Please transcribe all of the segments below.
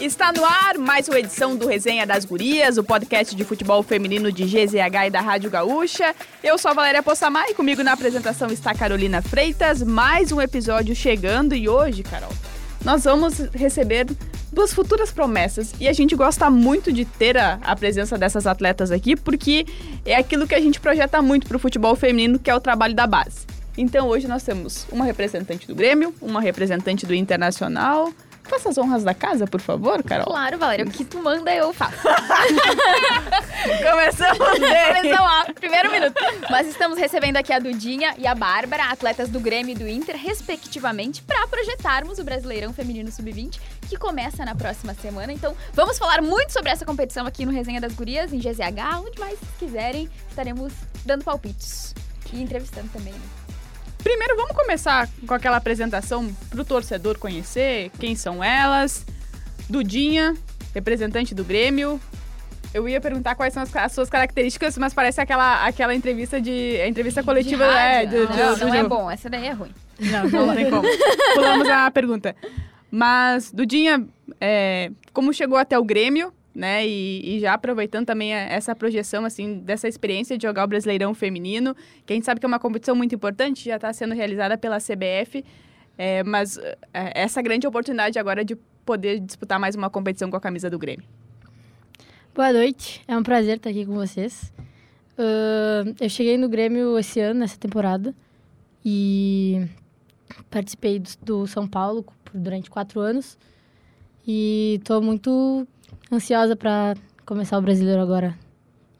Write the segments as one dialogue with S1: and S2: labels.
S1: Está no ar mais uma edição do Resenha das Gurias, o podcast de futebol feminino de GZH e da Rádio Gaúcha. Eu sou a Valéria Possamay e comigo na apresentação está a Carolina Freitas. Mais um episódio chegando e hoje, Carol, nós vamos receber duas futuras promessas. E a gente gosta muito de ter a, a presença dessas atletas aqui, porque é aquilo que a gente projeta muito para o futebol feminino, que é o trabalho da base. Então hoje nós temos uma representante do Grêmio, uma representante do Internacional. Faça as honras da casa, por favor, Carol.
S2: Claro, Valéria, o que tu manda eu faço.
S1: Começamos bem.
S2: Começou lá, primeiro minuto. Mas estamos recebendo aqui a Dudinha e a Bárbara, atletas do Grêmio e do Inter, respectivamente, para projetarmos o Brasileirão Feminino Sub-20, que começa na próxima semana. Então, vamos falar muito sobre essa competição aqui no Resenha das Gurias, em GZH, onde mais quiserem, estaremos dando palpites e entrevistando também. Né?
S1: Primeiro, vamos começar com aquela apresentação para o torcedor conhecer quem são elas. Dudinha, representante do Grêmio. Eu ia perguntar quais são as, as suas características, mas parece aquela, aquela entrevista de. A entrevista coletiva
S2: de
S1: é,
S2: do,
S1: do,
S2: não,
S1: do,
S2: não é bom, essa daí é ruim.
S1: Não, não tem como. Pulamos a pergunta. Mas, Dudinha, é, como chegou até o Grêmio, né? E, e, já aproveitando também essa projeção, assim, dessa experiência de jogar o Brasileirão Feminino, que a gente sabe que é uma competição muito importante, já está sendo realizada pela CBF, é, mas é, essa grande oportunidade agora de poder disputar mais uma competição com a camisa do Grêmio.
S3: Boa noite, é um prazer estar aqui com vocês. Uh, eu cheguei no Grêmio esse ano, nessa temporada, e participei do, do São Paulo durante quatro anos. E estou muito ansiosa para começar o brasileiro agora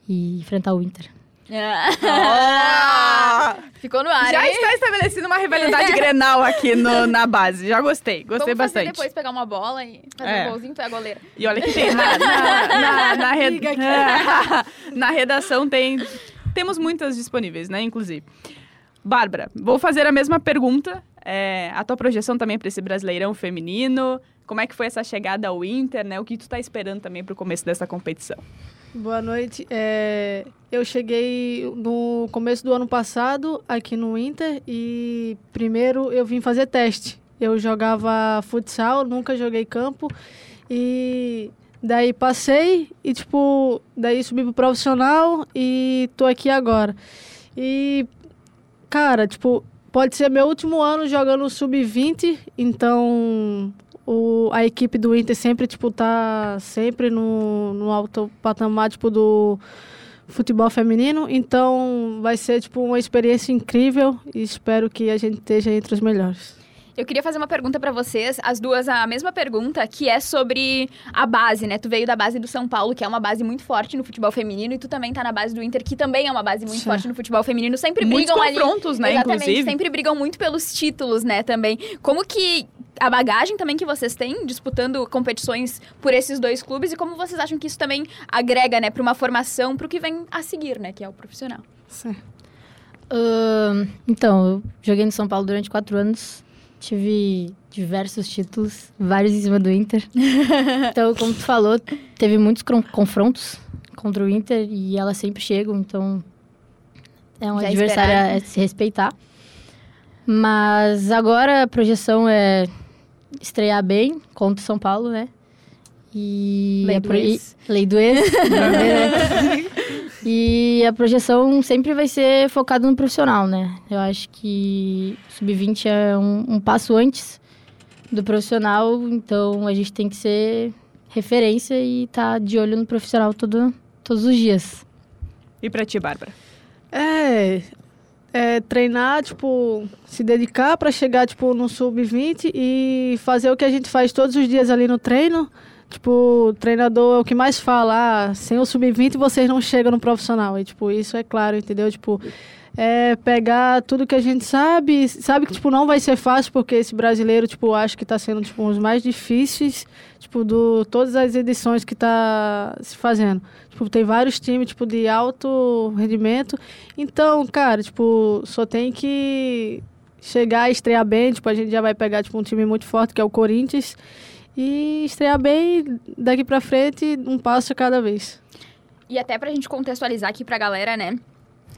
S3: e enfrentar o Inter.
S2: Ah! Ficou no ar,
S1: Já
S2: hein?
S1: está estabelecendo uma rivalidade grenal aqui no, na base. Já gostei, gostei
S2: Vamos
S1: bastante.
S2: Fazer depois pegar uma bola e fazer
S1: É.
S2: um golzinho, tu é a goleira.
S1: E olha que tem na, na, na, na, red- na redação tem temos muitas disponíveis, né, inclusive. Bárbara, vou fazer a mesma pergunta. É, a tua projeção também para esse Brasileirão feminino. Como é que foi essa chegada ao Inter, né? O que tu tá esperando também para o começo dessa competição?
S4: Boa noite. É, eu cheguei no começo do ano passado aqui no Inter e primeiro eu vim fazer teste. Eu jogava futsal, nunca joguei campo e daí passei e tipo, daí subi pro profissional e tô aqui agora. E cara, tipo, pode ser meu último ano jogando sub-20, então o, a equipe do Inter sempre, tipo, tá sempre no, no alto patamar, tipo, do futebol feminino. Então, vai ser, tipo, uma experiência incrível e espero que a gente esteja entre os melhores.
S2: Eu queria fazer uma pergunta pra vocês, as duas a mesma pergunta, que é sobre a base, né? Tu veio da base do São Paulo, que é uma base muito forte no futebol feminino, e tu também tá na base do Inter, que também é uma base muito
S4: Sim.
S2: forte no futebol feminino. Sempre
S1: Muitos
S2: brigam ali.
S1: confrontos, né,
S2: Exatamente,
S1: inclusive.
S2: sempre brigam muito pelos títulos, né, também. Como que a bagagem também que vocês têm disputando competições por esses dois clubes e como vocês acham que isso também agrega, né, para uma formação, pro que vem a seguir, né, que é o profissional.
S4: Sim.
S3: Ahn, então, eu joguei no São Paulo durante quatro anos. Tive diversos títulos, vários em cima do Inter. então, como tu falou, teve muitos confrontos contra o Inter e elas sempre chegam, então é um
S2: Já
S3: adversário a se respeitar. Mas agora a projeção é estrear bem contra o São Paulo, né? E
S2: Lei
S3: a
S2: do
S3: pro- e-
S2: ex.
S3: Lei do ex. né? E a projeção sempre vai ser focada no profissional, né? Eu acho que o sub-20 é um, um passo antes do profissional, então a gente tem que ser referência e estar de olho no profissional todo, todos os dias.
S1: E para ti, Bárbara?
S4: É, é treinar, tipo, se dedicar para chegar, tipo, no sub-20 e fazer o que a gente faz todos os dias ali no treino. Tipo, o treinador é o que mais fala, ah, sem o sub-20 vocês não chegam no profissional. E, tipo, isso é claro, entendeu? Tipo, é pegar tudo que a gente sabe, sabe que, tipo, não vai ser fácil, porque esse brasileiro, tipo, acho que tá sendo, tipo, um dos mais difíceis, tipo, do todas as edições que tá se fazendo. Tipo, tem vários times, tipo, de alto rendimento. Então, cara, tipo, só tem que chegar e estrear bem. Tipo, a gente já vai pegar, tipo, um time muito forte, que é o Corinthians. E estrear bem daqui pra frente, um passo a cada vez.
S2: E até pra gente contextualizar aqui pra galera, né?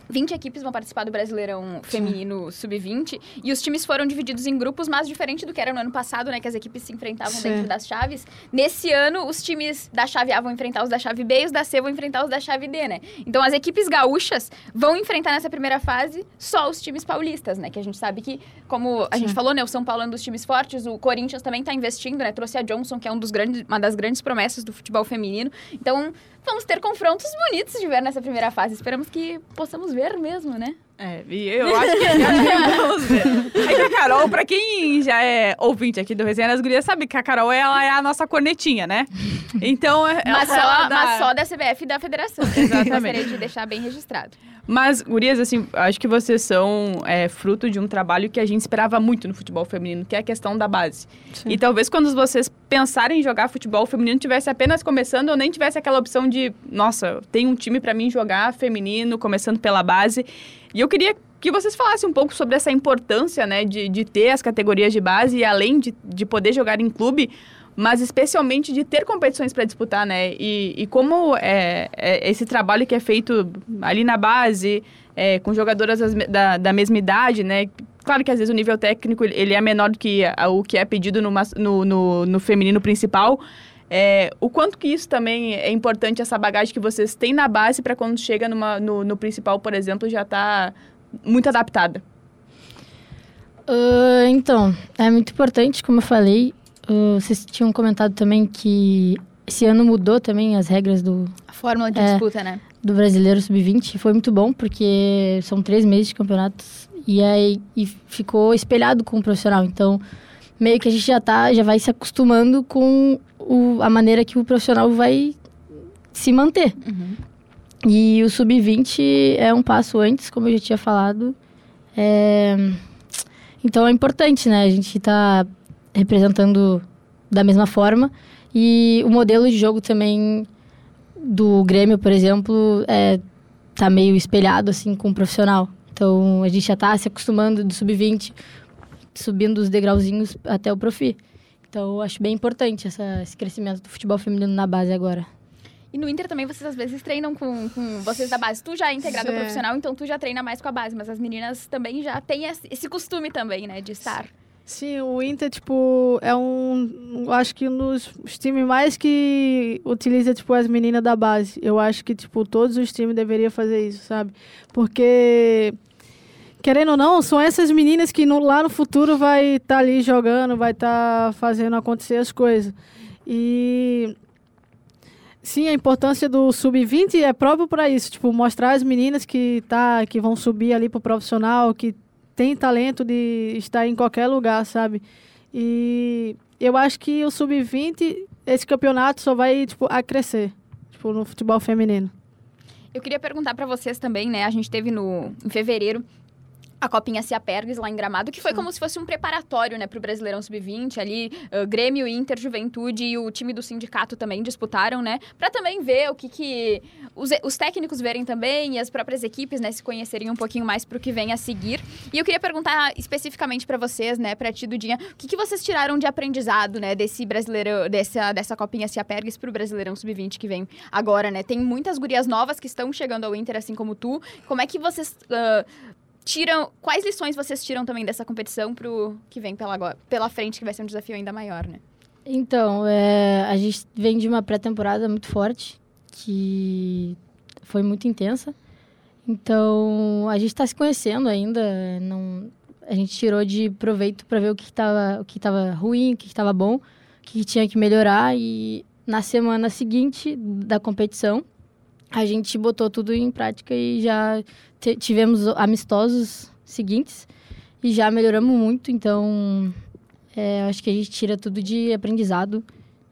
S2: 20 equipes vão participar do Brasileirão Feminino Sub-20 e os times foram divididos em grupos, mas diferente do que era no ano passado, né, que as equipes se enfrentavam
S4: Sim.
S2: dentro das chaves. Nesse ano, os times da chave A vão enfrentar os da chave B e os da C vão enfrentar os da chave D, né? Então as equipes gaúchas vão enfrentar nessa primeira fase só os times paulistas, né? Que a gente sabe que, como a gente falou, né, o São Paulo é um dos times fortes, o Corinthians também está investindo, né? Trouxe a Johnson, que é um dos grandes, uma das grandes promessas do futebol feminino. Então, vamos ter confrontos bonitos de ver nessa primeira fase. Esperamos que possamos ver mesmo, né?
S1: É, e eu acho que, ver. É que a Carol, pra quem já é ouvinte aqui do Resenha das Gurias, sabe que a Carol ela é a nossa cornetinha, né? Então, ela
S2: Mas só,
S1: ela dá-
S2: mas só da CBF e da federação.
S1: Exatamente.
S2: Gostaria de deixar bem registrado.
S1: Mas, gurias, assim, acho que vocês são é, fruto de um trabalho que a gente esperava muito no futebol feminino, que é a questão da base.
S4: Sim.
S1: E talvez quando vocês pensarem em jogar futebol feminino, tivesse apenas começando ou nem tivesse aquela opção de, nossa, tem um time pra mim jogar feminino, começando pela base. E eu queria que vocês falassem um pouco sobre essa importância, né, de, de ter as categorias de base e além de, de poder jogar em clube, mas especialmente de ter competições para disputar, né? E, e como é, é esse trabalho que é feito ali na base, é, com jogadoras da, da mesma idade, né? Claro que às vezes o nível técnico ele- é menor do que o que é pedido no, no, no, no feminino principal. É, o quanto que isso também é importante, essa bagagem que vocês têm na base para quando chega numa, no, no principal, por exemplo, já tá muito adaptada.
S3: Ah, então, é muito importante, como eu falei. ah, vocês tinham comentado também que esse ano mudou também as regras do,
S2: A fórmula de
S3: É.
S2: disputa, né?
S3: do Brasileiro Sub-20. Foi muito bom, porque são três meses de campeonatos e aí e ficou espelhado com o profissional. Então, meio que a gente já tá, já vai se acostumando com o, a maneira que o profissional vai se manter. E o Sub-20 é um passo antes, como eu já tinha falado. É, Então é importante, né? A gente tá representando da mesma forma. E o modelo de jogo também do Grêmio, por exemplo, é, tá meio espelhado assim com o profissional. Então a gente já tá se acostumando do sub-20, subindo os degrauzinhos até o profi. Então eu acho bem importante essa- esse crescimento do futebol feminino na base agora.
S2: E no Inter também vocês às vezes treinam com, com vocês da base. Tu já é integrado ao
S4: Sim.
S2: profissional, então tu já treina mais com a base. Mas as meninas também já têm esse costume também, né? De estar.
S4: Sim, o Inter, tipo, é um. eu Acho que um dos os times mais que utiliza, tipo, as meninas da base. Eu acho que, tipo, todos os times deveriam fazer isso, sabe? Porque. Querendo ou não, são essas meninas que no- lá no futuro vai estar ali jogando, vai estar fazendo acontecer as coisas. E sim, a importância do sub-20 é próprio para isso, tipo, mostrar as meninas que tá que vão subir ali pro profissional, que tem talento de estar em qualquer lugar, sabe? E eu acho que o sub-20, esse campeonato só vai tipo a crescer, tipo no futebol feminino.
S2: Eu queria perguntar pra vocês também, né? A gente teve no em fevereiro a Copinha Cia Pergues lá em Gramado, que foi como se fosse um preparatório, né, pro Brasileirão Sub-20 ali, ah, Grêmio, Inter, Juventude e o time do sindicato também disputaram, né, Pra também ver o que que os, os técnicos verem também e as próprias equipes, né, se conhecerem um pouquinho mais pro que vem a seguir. E eu queria perguntar especificamente pra vocês, né, pra ti, Dudinha, o que que vocês tiraram de aprendizado, né, desse brasileiro, dessa, dessa Copinha Cia Pergues pro Brasileirão Sub-20 que vem agora, né? Tem muitas gurias novas que estão chegando ao Inter, assim como tu. Como é que vocês ah, tiram. Quais lições vocês tiram também dessa competição pro que vem pela, pela frente, que vai ser um desafio ainda maior, né?
S3: Então, é, a gente vem de uma pré-temporada muito forte, que foi muito intensa. Então, a gente está se conhecendo ainda. Não, a gente tirou de proveito para ver o que estava o que ruim, o que estava bom, o que tinha que melhorar. E na semana seguinte da competição, a gente botou tudo em prática e já tivemos amistosos seguintes e já melhoramos muito. Então, é, acho que a gente tira tudo de aprendizado,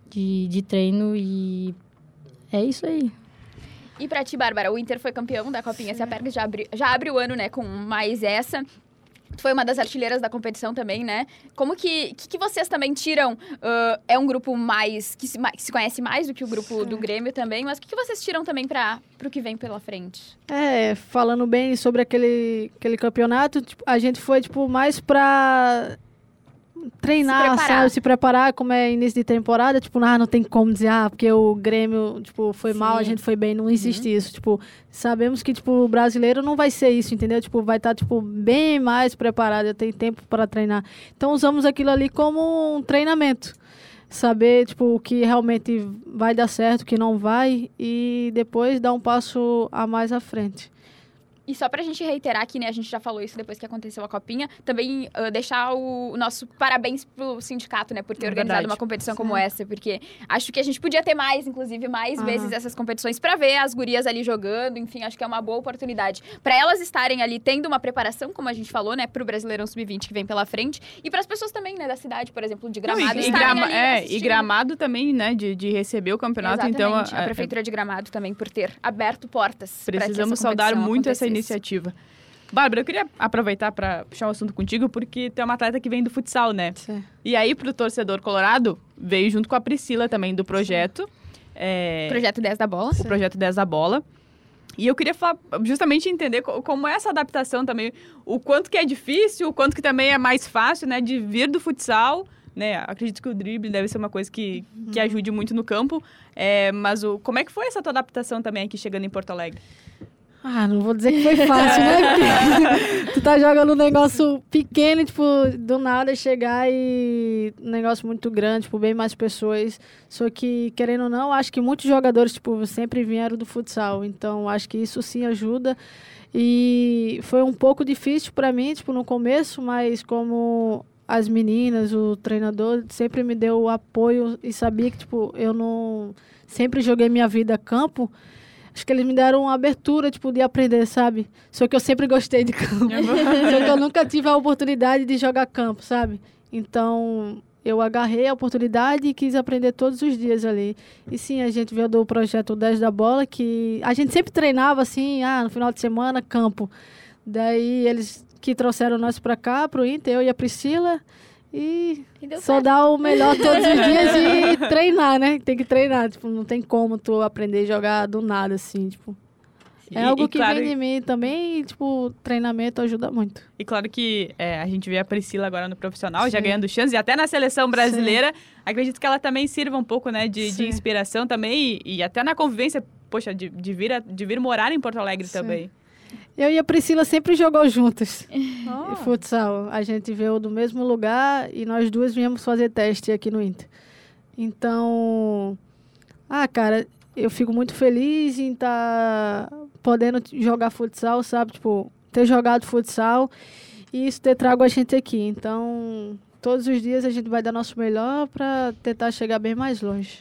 S3: de, de treino e é isso aí.
S2: E pra ti, Bárbara, o Inter foi campeão da Copinha Cia Pergues, já abre, já abre o ano, né, com mais essa. Tu foi uma das artilheiras da competição também, né? Como que, que, que vocês também tiram? ah, é um grupo mais que, se, que se conhece mais do que o grupo do Grêmio também, mas o que, que vocês tiram também para pro que vem pela frente?
S4: É, falando bem sobre aquele, aquele campeonato, tipo, a gente foi tipo mais pra treinar,
S2: Se preparar.
S4: sabe? Se preparar, como é início de temporada, tipo, ah, não tem como dizer, ah, porque o Grêmio, tipo, foi mal, a
S2: Sim.
S4: gente foi bem, não existe isso. Tipo, sabemos que, tipo, o brasileiro não vai ser isso, entendeu? Tipo, vai estar, tipo, bem mais preparado, tem tempo para treinar. Então, usamos aquilo ali como um treinamento. Saber, tipo, o que realmente vai dar certo, o que não vai, e depois dar um passo a mais à frente.
S2: E só pra gente reiterar aqui, né? A gente já falou isso depois que aconteceu a copinha. Também ah, deixar o, o nosso parabéns pro sindicato, né? Por ter
S1: É
S2: organizado
S1: verdade.
S2: uma competição
S4: Sim.
S2: como essa. Porque acho que a gente podia ter mais, inclusive, mais
S4: Aham.
S2: vezes essas competições pra ver as gurias ali jogando. Enfim, acho que é uma boa oportunidade. Pra elas estarem ali tendo uma preparação, como a gente falou, né? Pro Brasileirão Sub-20 que vem pela frente. E pras pessoas também, né? Da cidade, por exemplo, de
S1: Não,
S2: Gramado.
S1: e, e,
S2: estarem
S1: grama- é, e gramado também, né, de, de receber o campeonato. Então,
S2: Exatamente.
S1: a-
S2: a Prefeitura de Gramado também por ter aberto portas.
S1: Precisamos saudar muito essa. Iniciativa. Bárbara, eu queria aproveitar para puxar um assunto contigo, porque tu é uma atleta que vem do futsal, né? E aí, pro torcedor colorado, veio junto com a Priscila também do projeto. É,
S2: Projeto 10 da bola.
S1: o projeto 10 da bola. E eu queria falar, justamente entender co- como é essa adaptação também, o quanto que é difícil, o quanto que também é mais fácil, né, de vir do futsal, né? Acredito que o drible deve ser uma coisa que, que ajude muito no campo. É, mas o, como é que foi essa tua adaptação também aqui chegando em Porto Alegre?
S4: Ah, não vou dizer que foi fácil, né? Porque tu tá jogando um negócio pequeno, tipo, do nada chegar e um negócio muito grande, tipo, bem mais pessoas. Só que, querendo ou não, acho que muitos jogadores, tipo, sempre vieram do futsal. Então, acho que isso sim ajuda. E foi um pouco difícil para mim, tipo, no começo, mas como as meninas, o treinador sempre me deu o apoio e sabia que, tipo, eu não sempre joguei minha vida a campo. Acho que eles me deram uma abertura, tipo, de aprender, sabe? Só que eu sempre gostei de campo. Só que eu nunca tive a oportunidade de jogar campo, sabe? Então, eu agarrei a oportunidade e quis aprender todos os dias ali. E sim, a gente veio do projeto 10 da bola, que a gente sempre treinava assim, ah, no final de semana, campo. Daí eles que trouxeram nós pra cá, pro Inter, eu e a Priscila. E
S2: E
S4: só
S2: certo.
S4: dar o melhor todos os dias e treinar, né? Tem que treinar, tipo, não tem como tu aprender a jogar do nada, assim, tipo. É
S1: E-
S4: algo
S1: e
S4: que
S1: claro,
S4: vem de mim também e, tipo, treinamento ajuda muito.
S1: E claro que é, a gente vê a Priscila agora no profissional, já
S4: Sim.
S1: ganhando chance, e até na seleção brasileira. Acredito que ela também sirva um pouco né, de, de
S4: Sim.
S1: inspiração também, e, e até na convivência, poxa, de, de, vir, a- de vir morar em Porto Alegre
S4: Sim.
S1: também.
S4: Eu e a Priscila sempre jogou juntas.
S1: Oh.
S4: Futsal. A gente veio do mesmo lugar e nós duas viemos fazer teste aqui no Inter. Então, ah, cara, eu fico muito feliz em estar podendo t- jogar futsal, sabe? Tipo, ter jogado futsal e isso ter trago a gente aqui. Então, todos os dias a gente vai dar nosso melhor para tentar chegar bem mais longe.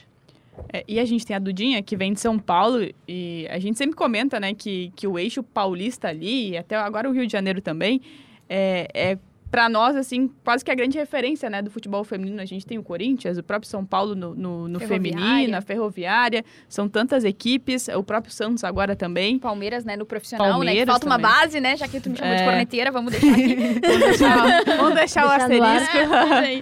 S1: É, e a gente tem a Dudinha, que vem de São Paulo, e a gente sempre comenta, né, que, que o eixo paulista ali, e até agora o Rio de Janeiro também, é, é para nós, assim, quase que a grande referência, né, do futebol feminino. A gente tem o Corinthians, o próprio São Paulo no, no, no feminino, a Ferroviária, são tantas equipes, o próprio Santos agora também.
S2: Palmeiras, né, no profissional, né? Que
S1: Palmeiras
S2: falta uma
S1: também.
S2: base, né? Já que tu me chamou de
S1: É.
S2: corneteira, vamos deixar aqui.
S1: Vamos deixar, vamos deixar o asterisco.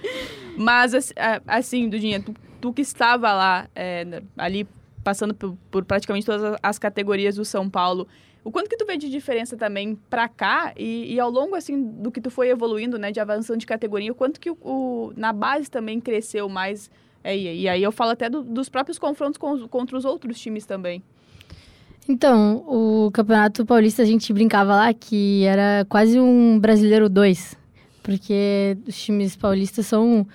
S1: Mas, ass- a- assim, Dudinha, tu, tu que estava lá, é, ali, passando por, por praticamente todas as categorias do São Paulo, o quanto que tu vê de diferença também pra cá e, e ao longo, assim, do que tu foi evoluindo, né, de avançando de categoria, o quanto que o, o- na base também cresceu mais, é, e, aí eu falo até do- dos próprios confrontos com contra os outros times também.
S3: Então, o Campeonato Paulista a gente brincava lá que era quase um brasileiro 2, porque os times paulistas são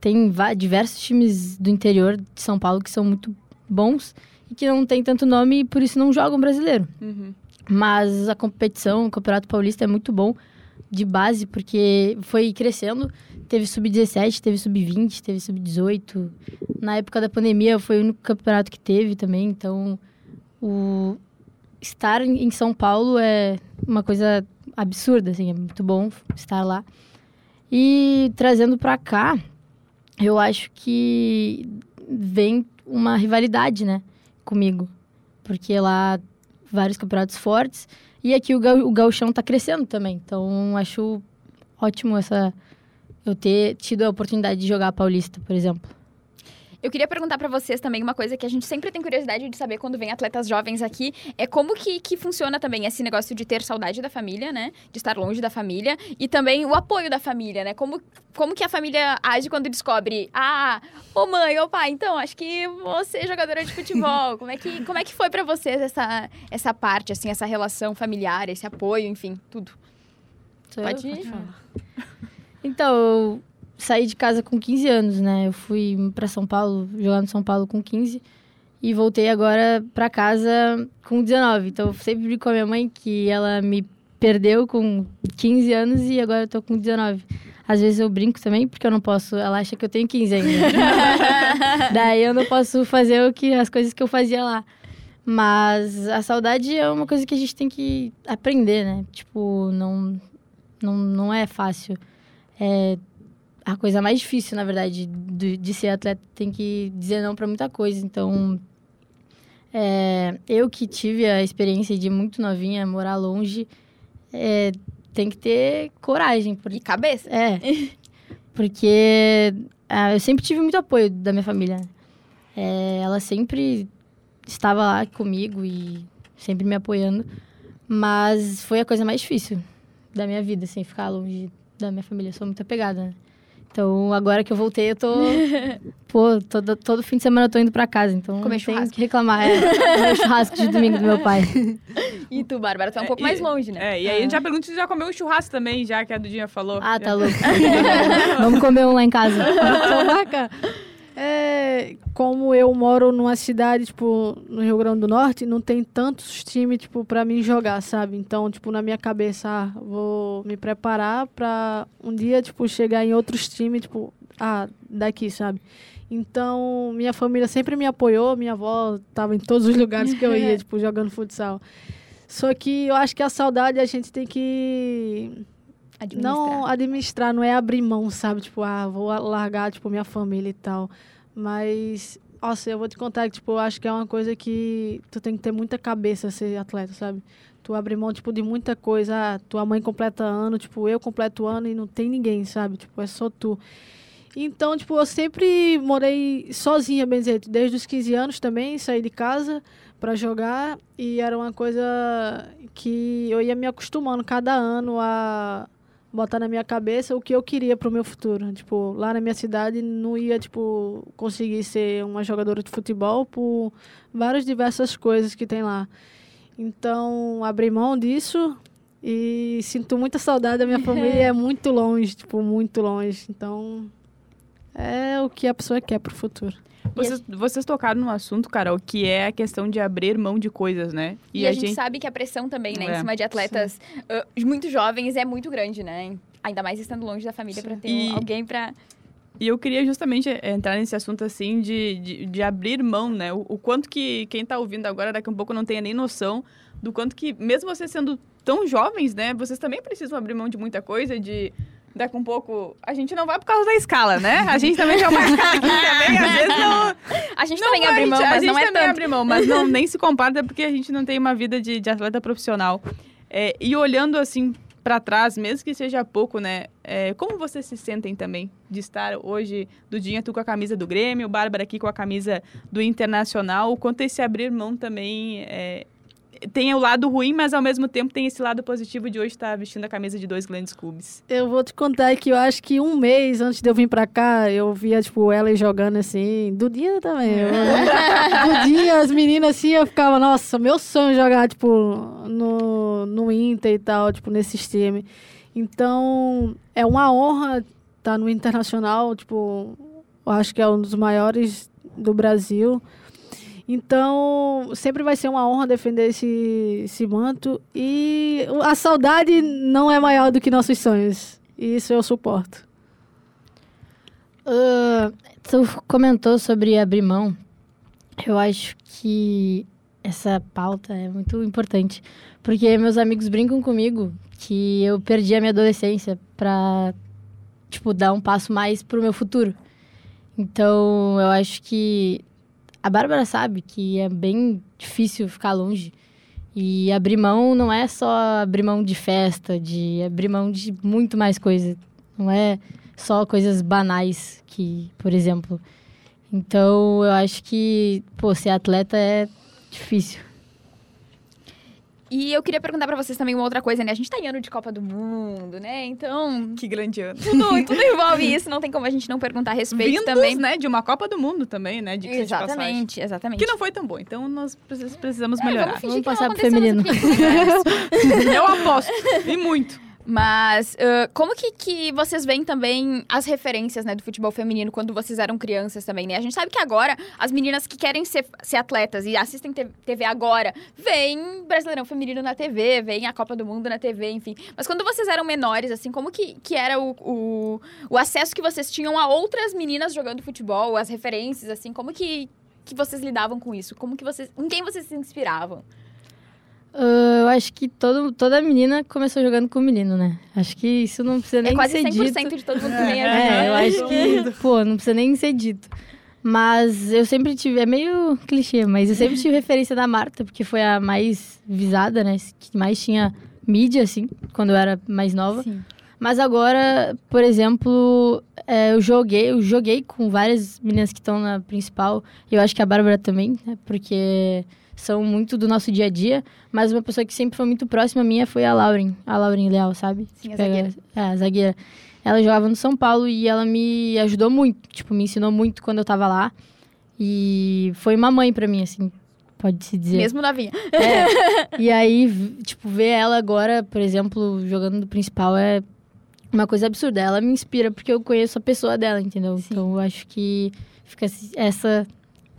S3: tem diversos times do interior de São Paulo que são muito bons e que não tem tanto nome e por isso não jogam brasileiro.
S1: Uhum.
S3: Mas a competição, o Campeonato Paulista é muito bom de base, porque foi crescendo. Teve sub-17, teve sub-20, teve sub-18. Na época da pandemia foi o único campeonato que teve também. Então, o estar em São Paulo é uma coisa absurda, assim, é muito bom estar lá. E trazendo pra cá, eu acho que vem uma rivalidade, né, comigo. Porque lá vários campeonatos fortes. E aqui o, gau o gauchão tá crescendo também. Então, acho ótimo essa eu ter tido a oportunidade de jogar a Paulista, por exemplo.
S2: Eu queria perguntar para vocês também uma coisa que a gente sempre tem curiosidade de saber quando vem atletas jovens aqui, é como que, que funciona também esse negócio de ter saudade da família, né? De estar longe da família e também o apoio da família, né? Como, como que a família age quando descobre, ah, ô mãe, ô pai, então, acho que você é jogadora de futebol. Como é que, como é que foi para vocês essa, essa parte, assim, essa relação familiar, esse apoio, enfim, tudo? Pode ir.
S3: falar. Então, saí de casa com 15 anos, né? Eu fui pra São Paulo, jogar no São Paulo com 15 e voltei agora pra casa com 19. Então, eu sempre brinco com a minha mãe que ela me perdeu com 15 anos e agora eu tô com 19. Às vezes eu brinco também, porque eu não posso. Ela acha que eu tenho 15 ainda. Daí eu não posso fazer o que, as coisas que eu fazia lá. Mas a saudade é uma coisa que a gente tem que aprender, né? Tipo, não, não, não é fácil. É a coisa mais difícil, na verdade, de, de ser atleta. Tem que dizer não para muita coisa. Então, é, eu que tive a experiência de muito novinha morar longe, é, tem que ter coragem. Porque
S2: E cabeça.
S3: é. Porque ah, eu sempre tive muito apoio da minha família. né? É, ela sempre estava lá comigo e sempre me apoiando. Mas foi a coisa mais difícil da minha vida, assim, ficar longe da minha família. Eu sou muito apegada, né? Então, agora que eu voltei, eu tô... Pô, todo, todo fim de semana eu tô indo pra casa, então
S2: Comer churrasco.
S3: que reclamar. É, comer churrasco de domingo do meu pai.
S2: E tu, Bárbara, tu é um
S1: É,
S2: pouco
S1: e-
S2: mais longe, né?
S1: É, e aí a gente já pergunta se já comeu um churrasco também, já que a Dudinha falou.
S3: Ah, tá louco. Vamos comer um lá em casa.
S4: Só marca. É, como eu moro numa cidade, tipo, no Rio Grande do Norte, não tem tantos times, tipo, pra mim jogar, sabe? Então, tipo, na minha cabeça, ah, vou me preparar pra um dia, tipo, chegar em outros times, tipo, ah, daqui, sabe? Então, minha família sempre me apoiou, minha avó tava em todos os lugares que eu ia, tipo, jogando futsal. Só que eu acho que a saudade a gente tem que
S2: Administrar.
S4: não administrar, não é abrir mão, sabe? Tipo, ah, vou largar, tipo, minha família e tal. Mas, nossa, eu vou te contar que, tipo, eu acho que é uma coisa que tu tem que ter muita cabeça ser atleta, sabe? Tu abre mão, tipo, de muita coisa. Ah, tua mãe completa ano, tipo, eu completo ano e não tem ninguém, sabe? Tipo, é só tu. Então, tipo, eu sempre morei sozinha, bem dizer, desde os 15 anos também, saí de casa para jogar e era uma coisa que eu ia me acostumando cada ano a botar na minha cabeça o que eu queria pro meu futuro. Tipo, lá na minha cidade não ia, tipo, conseguir ser uma jogadora de futebol por várias diversas coisas que tem lá. Então, abri mão disso e sinto muita saudade da minha família, é muito longe, tipo, muito longe. Então, é o que a pessoa quer pro futuro.
S1: Vocês, vocês tocaram no assunto, Carol, que é a questão de abrir mão de coisas, né?
S2: E, a, gente... sabe que a pressão também, né,
S1: É.
S2: em cima de atletas ah, muito jovens é muito grande, né? Ainda mais estando longe da família pra ter
S1: E-
S2: alguém pra.
S1: E eu queria justamente eh, entrar nesse assunto, assim, de, de, de abrir mão, né? O, o quanto que quem tá ouvindo agora, daqui a um pouco, não tenha nem noção do quanto que, mesmo vocês sendo tão jovens, né? Vocês também precisam abrir mão de muita coisa, de... Daqui um pouco... A gente não vai por causa da escala, né? A gente também já é uma escala aqui também, às vezes não...
S2: A gente
S1: não
S2: também
S1: vai,
S2: abre mão,
S1: a
S2: mas
S1: gente
S2: não é
S1: também
S2: tanto.
S1: abre mão, mas não, nem se compara porque a gente não tem uma vida de, de atleta profissional. É, e olhando assim para trás, mesmo que seja pouco, né? é, como vocês se sentem também de estar hoje, Dudinha, tu com a camisa do Grêmio, Bárbara aqui com a camisa do Internacional, o quanto esse abrir mão também é, tem o lado ruim, mas ao mesmo tempo tem esse lado positivo de hoje estar vestindo a camisa de dois grandes clubes.
S4: Eu vou te contar que eu acho que um mês antes de eu vir pra cá, eu via, tipo, ela jogando assim, do dia também. eu- do dia, as meninas assim, eu ficava, nossa, meu sonho é jogar, tipo, no, no Inter e tal, tipo, nesses times. Então, é uma honra estar no Internacional, tipo, eu acho que é um dos maiores do Brasil. Então, sempre vai ser uma honra defender esse, esse manto. E a saudade não é maior do que nossos sonhos. E isso eu suporto.
S3: Ah, tu comentou sobre abrir mão. Eu acho que essa pauta é muito importante. Porque meus amigos brincam comigo que eu perdi a minha adolescência pra, tipo, dar um passo mais pro meu futuro. Então, eu acho que a Bárbara sabe que é bem difícil ficar longe. E abrir mão não é só abrir mão de festa, de abrir mão de muito mais coisa. Não é só coisas banais que, por exemplo. Então, eu acho que, pô, ser atleta é difícil.
S2: E eu queria perguntar pra vocês também uma outra coisa, né? A gente tá em ano de Copa do Mundo, né? Então,
S1: Que grande ano.
S2: tudo, tudo envolve isso, não tem como a gente não perguntar a respeito
S1: Vindos,
S2: também.
S1: né, de uma Copa do Mundo também, né, de de passagem.
S2: Exatamente, exatamente.
S1: Que não foi tão bom, então nós precis- precisamos
S2: É,
S1: melhorar.
S2: vamos fingir
S3: Vamos
S2: que não
S3: passar pro feminino.
S2: enfim.
S1: Eu aposto, e muito.
S2: Mas ah, como que, que vocês veem também as referências né, do futebol feminino quando vocês eram crianças também, né? A gente sabe que agora as meninas que querem ser, ser atletas e assistem te- TV agora, veem Brasileirão Feminino na TV, veem a Copa do Mundo na TV, enfim. Mas quando vocês eram menores, assim, como que, que era o, o, o acesso que vocês tinham a outras meninas jogando futebol, as referências, assim, como que, que vocês lidavam com isso? Como que vocês. Em quem vocês se inspiravam?
S3: Ah, eu acho que todo, toda menina começou jogando com menino, né? Acho que isso não precisa nem
S2: é quase
S3: ser
S2: 100%
S3: dito.
S2: de todo mundo que vem
S1: É,
S3: É, eu acho que, pô, não precisa nem ser dito. Mas eu sempre tive, é meio clichê, mas eu sempre tive referência da Marta, porque foi a mais visada, né? Que mais tinha mídia, assim, quando eu era mais nova.
S2: Sim.
S3: Mas agora, por exemplo, é, eu joguei, eu joguei com várias meninas que estão na principal. Eu acho que a Bárbara também, né? Porque são muito do nosso dia a dia. Mas uma pessoa que sempre foi muito próxima minha foi a Lauren, a Lauren Leal, sabe?
S2: Sim, a
S3: Pega-
S2: zagueira.
S3: É, a zagueira. Ela jogava no São Paulo e ela me ajudou muito, tipo, me ensinou muito quando eu tava lá. E foi uma mãe pra mim, assim, pode-se dizer.
S2: Mesmo novinha.
S3: É. E aí, tipo, ver ela agora, por exemplo, jogando do principal é uma coisa absurda. Ela me inspira porque eu conheço a pessoa dela, entendeu? Então eu acho que fica essa,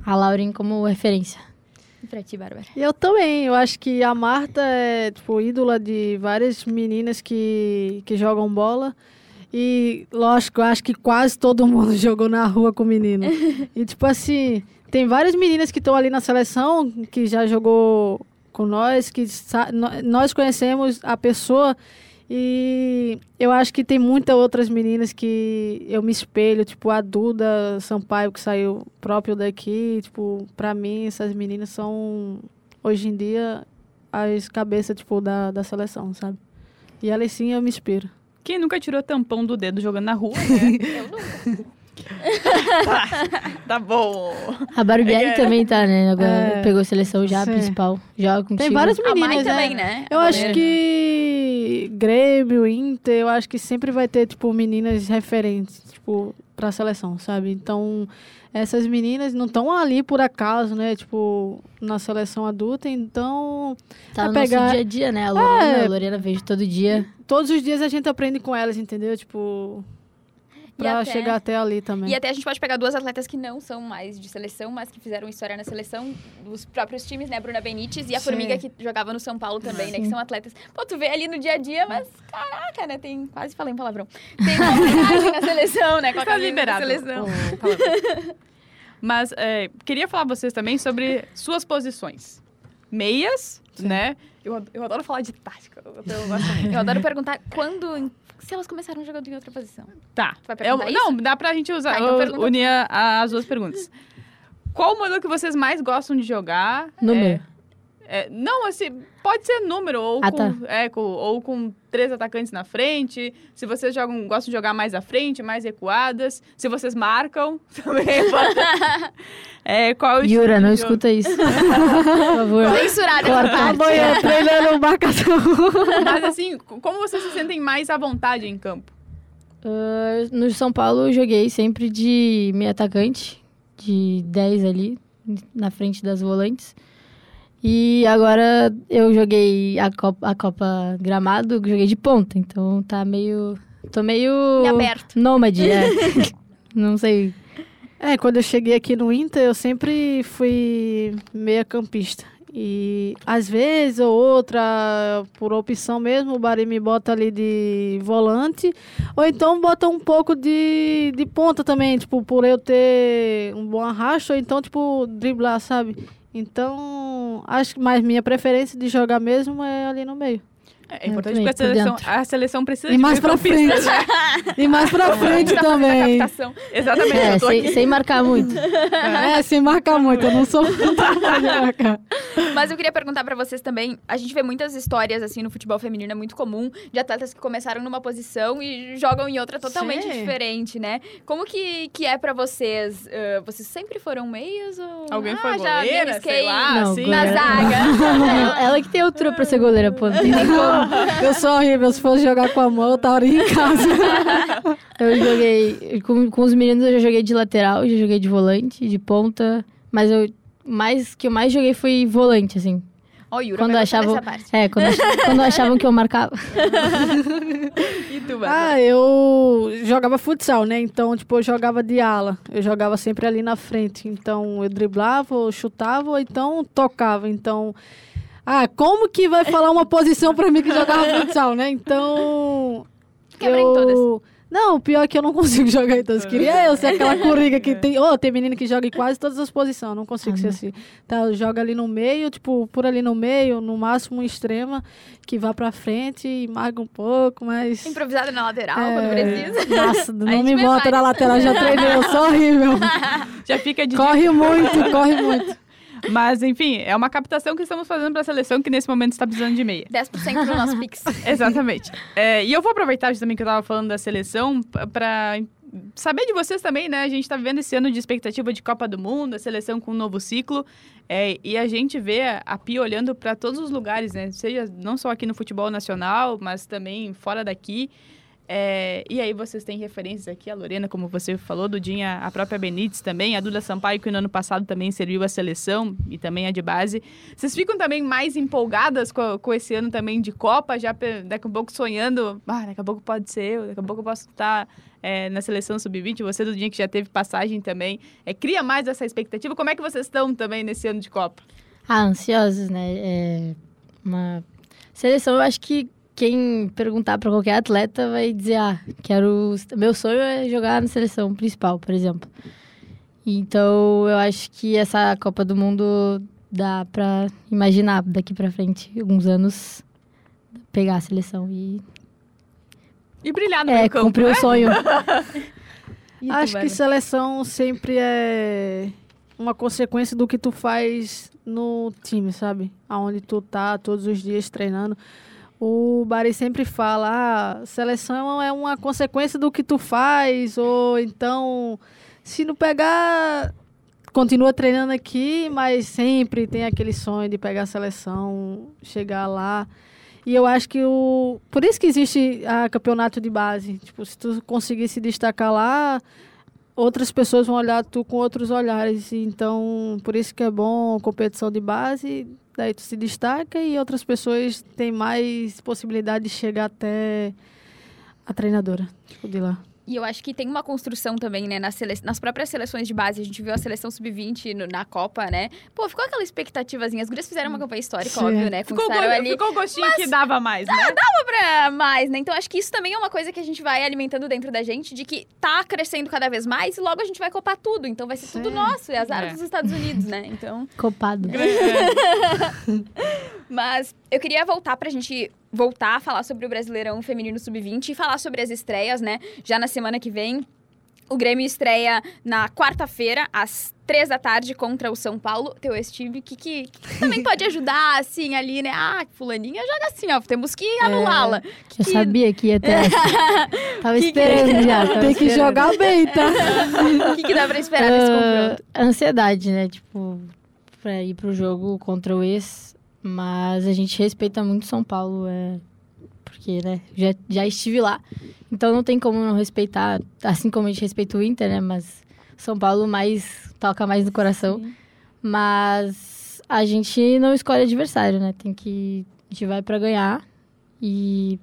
S3: a Lauren como referência.
S2: Pra ti, Bárbara?
S4: Eu também, eu acho que a Marta é, tipo, ídola de várias meninas que, que jogam bola. E, lógico, eu acho que quase todo mundo jogou na rua com menino. e, tipo assim, tem várias meninas que estão ali na seleção, que já jogou com nós, que nós conhecemos a pessoa. E eu acho que tem muitas outras meninas que eu me espelho, tipo a Duda Sampaio, que saiu próprio daqui. Tipo, pra mim, essas meninas são, hoje em dia, as cabeças, tipo, da, da seleção, sabe? E elas sim eu me inspiro.
S1: Quem nunca tirou tampão do dedo jogando na rua, né?
S2: Eu nunca.
S1: tá bom.
S3: A Barbieri
S1: É.
S3: também tá, né? Agora
S4: É.
S3: pegou a seleção já,
S4: Sim.
S3: principal. Joga contigo.
S4: Tem várias
S2: A
S4: meninas,
S2: mãe
S4: né?
S2: também, né?
S4: Eu
S2: A
S4: acho que Grêmio, Inter, eu acho que sempre vai ter, tipo, meninas referentes, tipo, pra seleção, sabe? Então, essas meninas não estão ali por acaso, né? Tipo, na seleção adulta, então
S3: Tá no
S4: Vai pegar-
S3: nosso dia a dia, né? A Lorena,
S4: É.
S3: a Lorena vejo todo dia.
S4: todos os dias a gente aprende com elas, entendeu? Tipo, pra
S2: até-
S4: chegar até ali também.
S2: E até a gente pode pegar duas atletas que não são mais de seleção, mas que fizeram história na seleção dos próprios times, né? A Bruna Benítez e a
S4: Sim.
S2: Formiga, que jogava no São Paulo também, né? Que são atletas. Pô, tu vê ali no dia a dia, mas caraca, né? Tem. Quase falei um palavrão. Tem uma na seleção, né? Com a camisa da
S1: liberado.
S2: seleção.
S1: o palavrão. Mas é, queria falar vocês também sobre suas posições. Meias, né? Eu, eu adoro falar de tática. Eu, eu gosto muito.
S2: Eu adoro perguntar quando. Se elas começaram jogando em outra posição.
S1: Tá. Eu-
S2: isso?
S1: Não, dá pra gente usar,
S2: Tá, então
S1: eu- unir as duas perguntas. Qual o modelo que vocês mais gostam de jogar?
S3: Número.
S1: É, é, não, assim, pode ser número, ou,
S3: Ah,
S1: com,
S3: tá.
S1: é, com, ou com três atacantes na frente. Se vocês jogam, gostam de jogar mais à frente, mais recuadas. Se vocês marcam, também pode. é, qual
S3: Yura, não escuta isso. Por favor.
S2: Censurada essa
S3: Corta.
S2: parte.
S4: Amanhã treinando marcação.
S1: Mas assim, como vocês se sentem mais à vontade em campo?
S3: Ah, no São Paulo eu joguei sempre de meio atacante, de 10 ali, na frente das volantes. E agora eu joguei a Copa, a Copa Gramado, joguei de ponta, então tá meio. tô meio.
S2: Em aberto.
S3: Nômade, é. Não sei.
S4: É, quando eu cheguei aqui no Inter, eu sempre fui meia campista. E às vezes ou outra, por opção mesmo, o Bari me bota ali de volante. Ou então bota um pouco de, de ponta também, tipo, por eu ter um bom arrasto, ou então, tipo, driblar, sabe? Então, acho que mais minha preferência de jogar mesmo é ali no meio.
S1: É importante
S3: também,
S1: porque a seleção, a seleção precisa
S4: E
S1: de
S4: mais pra frente.
S1: né?
S4: E mais pra frente também.
S1: Exatamente,
S3: É,
S1: eu tô
S3: sem,
S1: aqui.
S3: sem marcar muito.
S4: É, sem marcar muito. Eu não sou muito marcar.
S2: Mas eu queria perguntar pra vocês também, a gente vê muitas histórias assim no futebol feminino, é muito comum, de atletas que começaaram numa posição e jogam em outra totalmente
S4: Sim.
S2: diferente, né? Como que, que é pra vocês? Ah, vocês sempre foram meias ou
S1: Alguém
S2: ah,
S1: foi
S2: já
S1: goleira, sei lá,
S3: Não,
S1: assim.
S2: na
S3: goleira.
S2: zaga?
S3: Ela que tem altura pra ser goleira, pô. Não tem nem como.
S4: Eu sou horrível. Se fosse jogar com a mão, eu estaria em casa.
S3: Eu joguei. Com, com os meninos eu já joguei de lateral, já joguei de volante, de ponta. Mas eu mais que eu mais joguei foi volante, assim.
S2: Ó, o Yura
S3: Quando achavam-. É, quando, ach- quando achavam que eu marcava.
S1: E tu, Bárbara?
S4: Ah, eu jogava futsal, né? Então, tipo, eu jogava de ala. Eu jogava sempre ali na frente. Então, eu driblava, ou chutava, ou então tocava. Então, ah, como que vai falar uma posição pra mim que jogava futsal, né? Então,
S2: Quebra em
S4: eu...
S2: todas.
S4: Não, o pior é que eu não consigo jogar em todas. Queria eu ser aquela coringa que tem... Oh, tem menino que joga em quase todas as posições. Não consigo
S3: Ah,
S4: ser
S3: não.
S4: assim. Tá, joga ali no meio, tipo, por ali no meio, no máximo extrema, que vá pra frente e marca um pouco, mas...
S2: Improvisada na lateral,
S4: É,
S2: quando precisa.
S4: Nossa, não me bota na lateral, já treinei, eu sou horrível.
S1: Já fica de
S4: corre muito, corre muito.
S1: Mas, enfim, é uma captação que estamos fazendo para a seleção que nesse momento está precisando de meia.
S2: 10% do nosso Pix.
S1: Exatamente. É, e eu vou aproveitar justamente que eu estava falando da seleção para saber de vocês também, né? A gente está vivendo esse ano de expectativa de Copa do Mundo, a seleção com um novo ciclo. é, e a gente vê a, a Pia olhando para todos os lugares, né? Seja não só aqui no futebol nacional, mas também fora daqui. É, e aí vocês têm referências aqui, a Lorena, como você falou, Dudinha, a própria Benítez também, a Duda Sampaio, que no ano passado também serviu a seleção e também a de base. Vocês ficam também mais empolgadas com, com esse ano também de Copa, já daqui a pouco sonhando, ah, daqui a pouco pode ser eu, daqui a pouco eu posso estar é, na seleção sub-20, você, Dudinha, que já teve passagem também, é, cria mais essa expectativa. Como é que vocês estão também nesse ano de Copa?
S3: Ah, ansiosos, né? É uma seleção, eu acho que quem perguntar pra qualquer atleta vai dizer, ah, quero. Meu sonho é jogar na seleção principal, por exemplo. Então, eu acho que essa Copa do Mundo dá pra imaginar daqui pra frente, alguns anos, pegar a seleção e
S1: E brilhar no
S3: é,
S1: campo,
S3: cumprir
S1: né?
S3: o sonho.
S1: Tu,
S4: Acho que seleção sempre é uma consequência do que tu faz no time, sabe? Aonde tu tá todos os dias treinando. O Bari sempre fala, ah, seleção é uma consequência do que tu faz, ou então, se não pegar, continua treinando aqui, mas sempre tem aquele sonho de pegar a seleção, chegar lá. E eu acho que o. Por isso que existe a campeonato de base. Tipo, se tu conseguir se destacar lá, outras pessoas vão olhar tu com outros olhares. Então, por isso que é bom competição de base. Daí tu se destaca e outras pessoas têm mais possibilidade de chegar até a treinadora, tipo, de lá.
S2: E eu acho que tem uma construção também, né? Nas, sele... nas próprias seleções de base. A gente viu a seleção sub-20 no- na Copa, né? Pô, ficou aquela expectativazinha. As gurias fizeram uma campanha histórica,
S4: Sim.
S2: óbvio, né?
S1: Ficou, go-
S2: ali
S1: ficou o gostinho que dava mais, né?
S2: pra mais, né? Então acho que isso também é uma coisa que a gente vai alimentando dentro da gente, de que tá crescendo cada vez mais e logo a gente vai copar tudo. Então vai ser tudo
S4: Sim.
S2: nosso, é azar
S1: É.
S2: dos Estados Unidos, né? Então.
S3: Copado.
S2: Mas eu queria voltar pra gente voltar a falar sobre o Brasileirão Feminino Sub-20 e falar sobre as estreias, né? Já na semana que vem. O Grêmio estreia na quarta-feira, às três da tarde, contra o São Paulo. Teu ex-time, que, que, que também pode ajudar, assim, ali, né? Ah, fulaninha joga assim, ó. Temos que anulá-la. Que
S3: Eu
S2: que-
S3: sabia que ia ter essa. Tava
S2: Que que-
S3: esperando já. tava
S4: Tem que
S3: esperando.
S4: jogar bem, tá?
S2: O que, que dá pra esperar desse confronto?
S3: Ah, ansiedade, né? Tipo, pra ir pro jogo contra o ex. Mas a gente respeita muito São Paulo, é. Porque, né? Já, já estive lá. Então não tem como não respeitar. Assim como a gente respeita o Inter, né? Mas São Paulo mais toca mais no coração. Mas a gente não escolhe adversário, né? Tem que. A gente vai pra ganhar. E.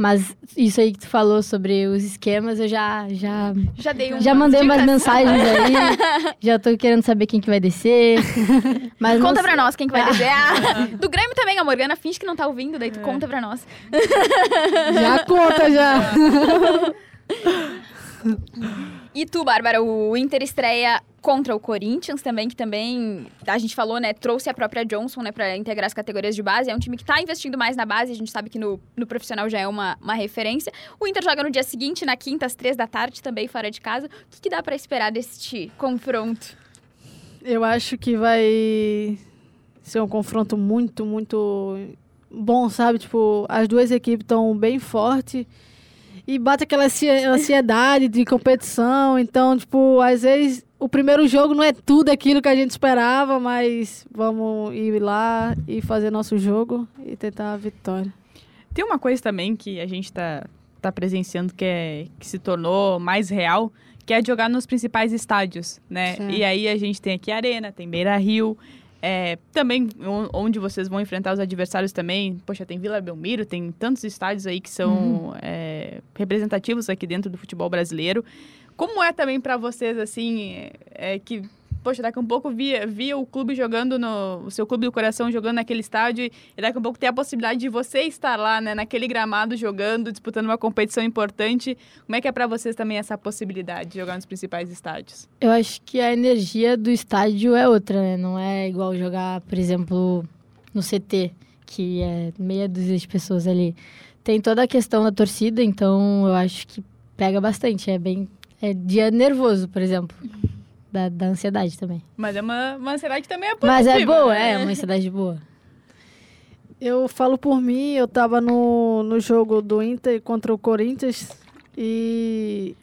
S3: Mas isso aí que tu falou sobre os esquemas, eu já, já
S2: Já dei
S3: já mandei umas mensagens aí. já tô querendo saber quem que vai descer. Mas
S2: Conta pra nós quem que vai dizer. Ah, do Grêmio também, a Morgana finge que não tá ouvindo, daí tu conta pra nós.
S4: Já conta, já.
S2: E tu, Bárbara, o Inter estreia contra o Corinthians também, que também, a gente falou, né, trouxe a própria Johnson, né, para integrar as categorias de base. É um time que tá investindo mais na base, a gente sabe que no, no profissional já é uma, uma referência. O Inter joga no dia seguinte, na quinta, às três da tarde, também fora de casa. O que, que dá para esperar deste confronto?
S4: Eu acho que vai ser um confronto muito, muito bom, sabe? Tipo, as duas equipes estão bem fortes e bate aquela ansiedade de competição. Então, tipo, às vezes o primeiro jogo não é tudo aquilo que a gente esperava, mas vamos ir lá e fazer nosso jogo e tentar a vitória.
S1: Tem uma coisa também que a gente está tá presenciando que, é, que se tornou mais real, que é jogar nos principais estádios, né? E aí a gente tem aqui a Arena, tem Beira Rio, é, também onde vocês vão enfrentar os adversários também, poxa, tem Vila Belmiro, tem tantos estádios aí que são uhum. é, representativos aqui dentro do futebol brasileiro. Como é também para vocês, assim, é, que poxa, daqui a um pouco via, via o clube jogando no. O seu clube do coração jogando naquele estádio e daqui a um pouco ter a possibilidade de você estar lá, né, naquele gramado jogando, disputando uma competição importante. Como é que é para vocês também essa possibilidade de jogar nos principais estádios?
S3: Eu acho que a energia do estádio é outra, né? Não é igual jogar, por exemplo, no CT, que é meia dúzia de pessoas ali. Tem toda a questão da torcida, então eu acho que pega bastante. É bem. É dia nervoso, por exemplo da, da ansiedade também.
S1: Mas é uma, uma ansiedade também é positiva.
S3: Mas é boa, né? é, uma ansiedade boa.
S4: Eu falo por mim, eu tava no, no jogo do Inter contra o Corinthians e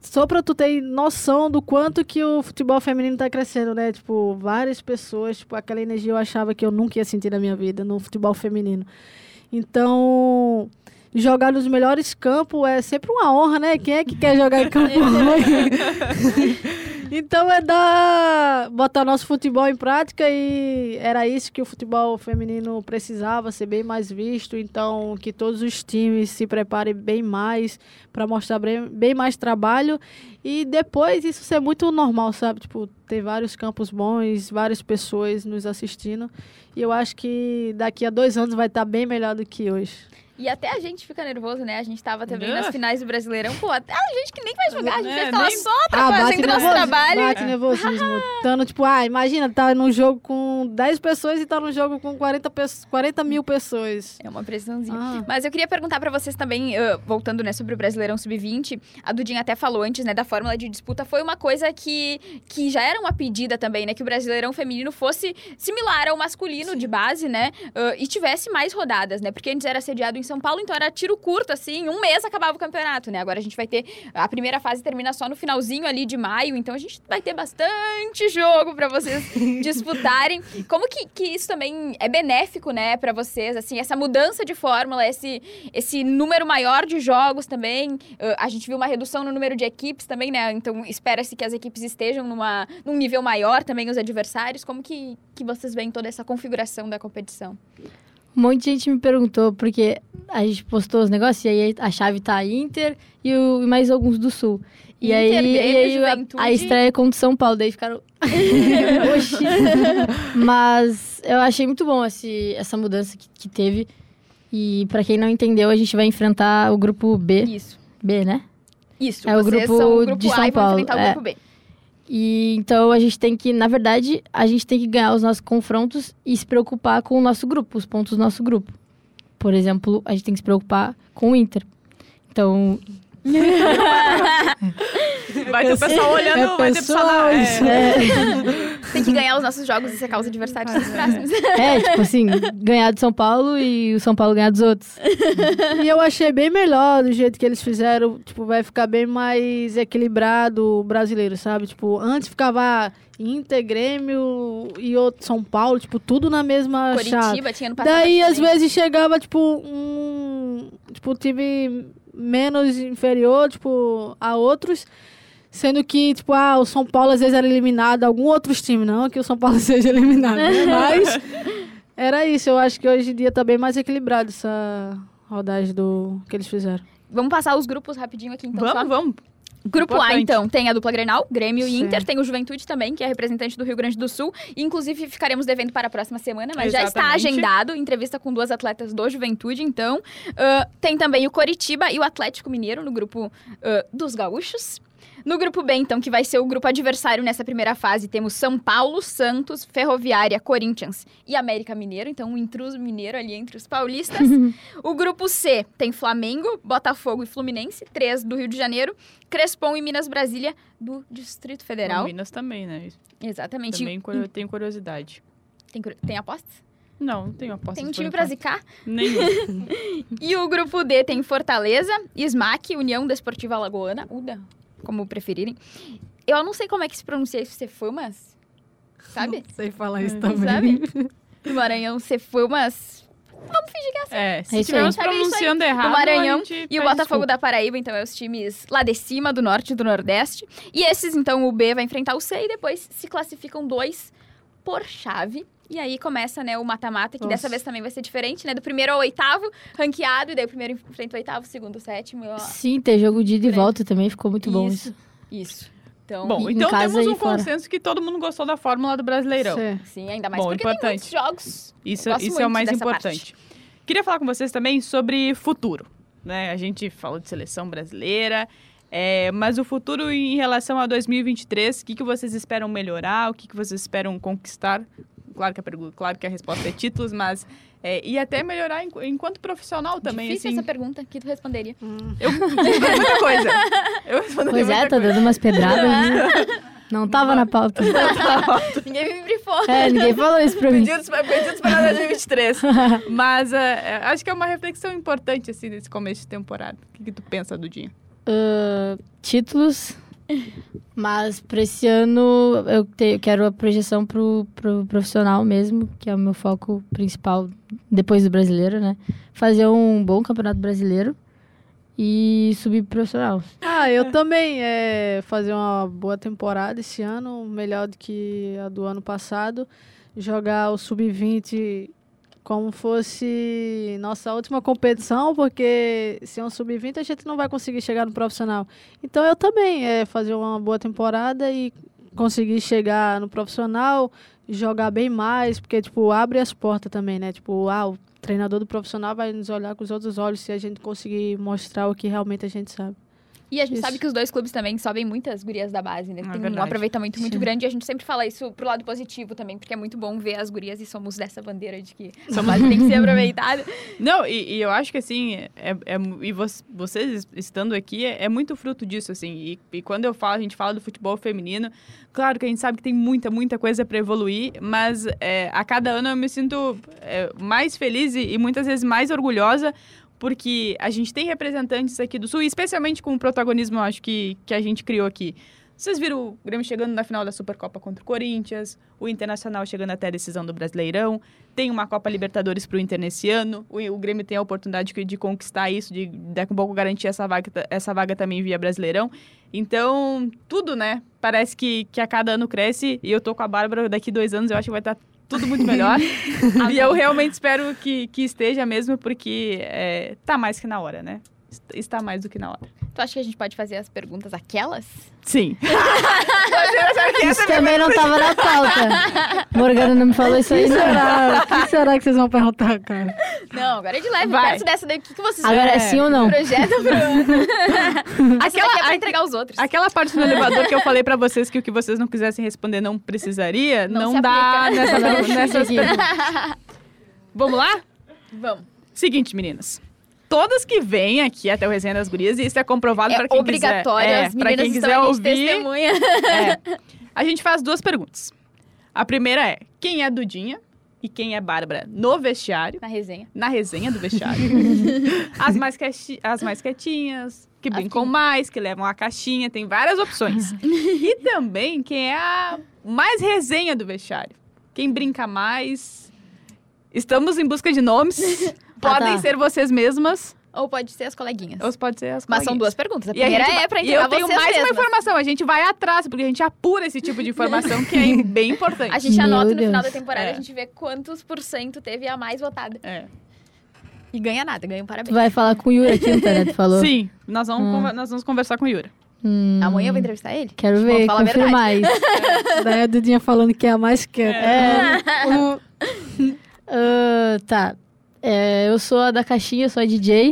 S4: só pra tu ter noção do quanto que o futebol feminino tá crescendo, né? Tipo, várias pessoas, tipo, aquela energia eu achava que eu nunca ia sentir na minha vida no futebol feminino. Então, jogar nos melhores campos é sempre uma honra, né? Quem é que quer jogar em campo ruim? Então é dar botar nosso futebol em prática e era isso que o futebol feminino precisava, ser bem mais visto. Então que todos os times se preparem bem mais para mostrar bem, bem mais trabalho e depois isso ser muito normal, sabe? Tipo, ter vários campos bons, várias pessoas nos assistindo. E eu acho que daqui a dois anos vai estar bem melhor do que hoje.
S2: E até a gente fica nervoso, né? A gente tava também nas finais do Brasileirão. Pô, até a gente que nem vai jogar, a gente vai nem... só ah, fazendo nosso trabalho.
S4: Bate nervosismo. Tando, tipo, ah, imagina, tá num jogo com 10 pessoas e tá num jogo com 40, pe 40 mil pessoas.
S2: É uma pressãozinha. Ah. Mas eu queria perguntar pra vocês também, uh, voltando, né, sobre o Brasileirão Sub-20. A Dudinha até falou antes, né, da fórmula de disputa. Foi uma coisa que, que já era uma pedida também, né? Que o Brasileirão Feminino fosse similar ao masculino Sim. de base, né? Uh, e tivesse mais rodadas, né? Porque antes era sediado em São Paulo, então era tiro curto, assim, um mês acabava o campeonato, né? Agora a gente vai ter. A primeira fase termina só no finalzinho ali de maio, então a gente vai ter bastante jogo para vocês disputarem. Como que, que isso também é benéfico, né, para vocês? Assim, essa mudança de fórmula, esse, esse número maior de jogos também. Uh, a gente viu uma redução no número de equipes também, né? Então espera-se que as equipes estejam numa, num nível maior também, os adversários. Como que, que vocês veem toda essa configuração da competição?
S3: Um monte de gente me perguntou, porque a gente postou os negócios, e aí a chave tá Inter e, o, e mais alguns do Sul. E Inter, aí, e aí a, a, estreia é contra São Paulo, daí ficaram. Mas eu achei muito bom esse, essa mudança que, que teve. E para quem não entendeu, a gente vai enfrentar o grupo B.
S2: Isso.
S3: B, né?
S2: Isso.
S3: É o grupo, o grupo de São a Paulo.
S2: enfrentar o grupo é. B.
S3: E então a gente tem que, na verdade, a gente tem que ganhar os nossos confrontos e se preocupar com o nosso grupo, os pontos do nosso grupo. Por exemplo, a gente tem que se preocupar com o Inter. Então.
S1: vai ter o pessoal olhando, é vai ter o pessoal. É.
S2: É. Tem que ganhar os nossos jogos e secar os adversários dos próximos.
S3: É, tipo assim, ganhar do São Paulo e o São Paulo ganhar dos outros.
S4: E eu achei bem melhor do jeito que eles fizeram. Tipo, vai ficar bem mais equilibrado o brasileiro, sabe? Tipo, antes ficava Inter, Grêmio e outro São Paulo, tipo, tudo na mesma
S2: Curitiba,
S4: chave.
S2: tinha no
S4: passado. Daí, às vezes, chegava, tipo, um... Tipo, time menos inferior, tipo, a outros. Sendo que, tipo, ah, o São Paulo às vezes era eliminado, algum outro time, não que o São Paulo seja eliminado, né? mas era isso. Eu acho que hoje em dia tá bem mais equilibrado essa rodagem do que eles fizeram.
S2: Vamos passar os grupos rapidinho aqui, então.
S1: Vamos,
S2: só?
S1: vamos.
S2: Grupo Importante. A, então, tem a dupla Grenal, Grêmio Sim. e Inter, tem o Juventude também, que é representante do Rio Grande do Sul. Inclusive, ficaremos devendo para a próxima semana, mas Exatamente. já está agendado, entrevista com duas atletas do Juventude, então. Uh, tem também o Coritiba e o Atlético Mineiro no grupo uh, dos gaúchos. No grupo B, então, que vai ser o grupo adversário nessa primeira fase, temos São Paulo, Santos, Ferroviária, Corinthians e América Mineiro. Então, um intruso mineiro ali entre os paulistas. o grupo C tem Flamengo, Botafogo e Fluminense, três do Rio de Janeiro. Crespon e Minas Brasília, do Distrito Federal.
S1: O Minas também, né?
S2: Exatamente.
S1: Também cu- tenho curiosidade.
S2: Tem, tem apostas?
S1: Não, não tenho aposta.
S2: Tem um time pra zicar?
S1: Nenhum.
S2: E o grupo D tem Fortaleza, SMAC, União Desportiva Alagoana, UDA, como preferirem. Eu não sei como é que se pronuncia isso, Cefumas, sabe?
S4: Sei falar isso
S1: Não
S4: também.
S2: Sabe? Do Maranhão, Cefumas.
S1: É, se
S3: É isso aí.
S1: estivermos
S2: Sabe isso aí?
S1: pronunciando errado,
S2: O Maranhão
S1: a gente
S2: E o Botafogo
S1: desculpa.
S2: da Paraíba, então, é os times lá de cima, do norte e do nordeste. E esses, então, o B vai enfrentar o C e depois se classificam dois por chave. E aí começa, né, o mata-mata, que dessa
S4: Nossa.
S2: vez também vai ser diferente, né? Do primeiro ao oitavo, ranqueado, e daí o primeiro enfrenta o oitavo, o segundo o sétimo. e ó,
S3: Sim, ter jogo de ida e volta também ficou muito bom
S2: Isso.
S3: isso.
S2: Isso. Então,
S1: Bom, então temos um
S3: fora.
S1: consenso que todo mundo gostou da fórmula do Brasileirão.
S4: Sim.
S2: sim, ainda mais
S1: Bom,
S2: porque
S1: importante.
S2: tem muitos jogos.
S1: Isso, isso é o mais
S2: dessa
S1: importante. Queria falar com vocês também sobre futuro. Né? A gente falou de seleção brasileira, é, mas o futuro em relação a 2023, o que, que vocês esperam melhorar, o que, que vocês esperam conquistar? Claro que a, pergu- claro que a resposta é títulos, mas... é, e até melhorar enqu- enquanto profissional também,
S2: Difícil
S1: assim.
S2: essa pergunta, que tu responderia.
S1: Eu muita coisa. Eu responderia
S3: Pois é, tá
S1: coisa.
S3: dando umas pedradas. né? Não tava na pauta.
S2: Ninguém me brifou.
S3: É, ninguém falou isso pra mim.
S1: Pedidos, pedidos para 2023. Mas é, acho que é uma reflexão importante, assim, nesse começo de temporada. O que, que tu pensa, Dudinha?
S3: Ah, títulos, mas pra esse ano eu te- quero a projeção pro, pro profissional mesmo, que é o meu foco principal depois do brasileiro, né? Fazer um bom campeonato brasileiro e subir pro profissional.
S4: Ah, eu também. É, fazer uma boa temporada esse ano, melhor do que a do ano passado. Jogar o Sub-20 como fosse nossa última competição, porque se é um Sub-20 a gente não vai conseguir chegar no profissional. Então eu também, é fazer uma boa temporada e conseguir chegar no profissional, jogar bem mais, porque, tipo, abre as portas também, né? Tipo, ah, o treinador do profissional vai nos olhar com os outros olhos se a gente conseguir mostrar o que realmente a gente sabe.
S2: E a gente
S4: Isso.
S2: sabe que os dois clubes também sobem muitas gurias da base, né?
S1: É
S2: Tem um aproveitamento muito
S3: Sim.
S2: grande e a gente sempre fala isso pro lado positivo também, porque é muito bom ver as gurias e somos dessa bandeira de que a base tem que ser aproveitada.
S1: Não, e, e eu acho que, assim, é, é- e vo- vocês estando aqui, é, é muito fruto disso, assim. E, e quando eu falo, a gente fala do futebol feminino, claro que a gente sabe que tem muita, muita coisa para evoluir, mas é, a cada ano eu me sinto é, mais feliz e, e muitas vezes mais orgulhosa porque a gente tem representantes aqui do Sul, especialmente com o protagonismo, acho, que, que a gente criou aqui. Vocês viram o Grêmio chegando na final da Supercopa contra o Corinthians, o Internacional chegando até a decisão do Brasileirão, tem uma Copa Libertadores para o Inter nesse ano, o, o Grêmio tem a oportunidade de, de conquistar isso, de daqui a pouco garantir essa vaga, essa vaga também via Brasileirão. Então, tudo, né? Parece que, que a cada ano cresce, e eu tô com a Bárbara daqui dois anos, eu acho que vai estar tudo muito melhor. e eu realmente espero que, que esteja mesmo, porque é, tá mais que na hora, né? Est- Está mais do que na hora.
S2: Tu acha que a gente pode fazer as perguntas aquelas?
S1: Sim.
S3: Isso também não tava na pauta. Morgana não me falou isso aí, não.
S4: será, o que será que vocês vão perguntar, cara?
S2: Não, agora é de leve.
S1: Vai.
S2: Perto dessa daí, o que, que vocês
S3: Agora é sim ou não?
S2: projetam pro? Aquela é pra entregar os outros.
S1: Aquela parte do elevador que eu falei pra vocês que o que vocês não quisessem responder não precisaria,
S2: Não
S1: não, dá
S2: aplica.
S1: nessa, nessas perguntas. Vamos lá?
S2: Vamos.
S1: Seguinte, meninas. Todas que vêm aqui até o Resenha das Gurias, e isso é comprovado
S2: É
S1: para quem
S2: obrigatório,
S1: quiser.
S2: as
S1: é, pra
S2: meninas
S1: quem quiser ouvir.
S2: testemunha.
S1: é. A gente faz duas perguntas. A primeira é: quem é Dudinha e quem é Bárbara no vestiário?
S2: Na resenha.
S1: na resenha do vestiário. as, mais quieti- as mais quietinhas, que
S2: As
S1: brincam
S2: que-
S1: mais, que levam a caixinha, tem várias opções. e também quem é a mais resenha do vestiário. Quem brinca mais. Estamos em busca de nomes. Podem
S3: tá.
S1: ser vocês mesmas,
S2: Ou pode ser as coleguinhas.
S1: ou pode ser as
S2: Mas são
S1: coleguinhas.
S2: duas perguntas. A
S1: E a
S2: primeira
S1: gente
S2: é
S1: vai-
S2: pra
S1: E
S2: entregar
S1: eu tenho
S2: vocês
S1: mais uma
S2: mesmas.
S1: informação. A gente vai atrás, porque a gente apura esse tipo de informação que é bem importante.
S2: A gente
S3: Meu
S2: anota no final da
S3: Deus.
S2: temporada,
S1: É.
S2: a gente vê quantos por cento teve a mais votada.
S1: É.
S2: E ganha nada, ganha um
S3: Tu
S2: parabéns.
S3: vai falar com o Yura Quinta, né? Tu falou.
S1: Sim, nós vamos,
S3: Hum.
S1: nós vamos conversar com o Yura.
S3: Hum,
S2: Amanhã eu vou entrevistar ele.
S3: Quero ver,
S2: falar a
S3: confirmar isso.
S4: Daí a Dudinha falando que é a mais quieta.
S3: É. Ah, tá. É, eu sou a da caixinha, sou a DJ.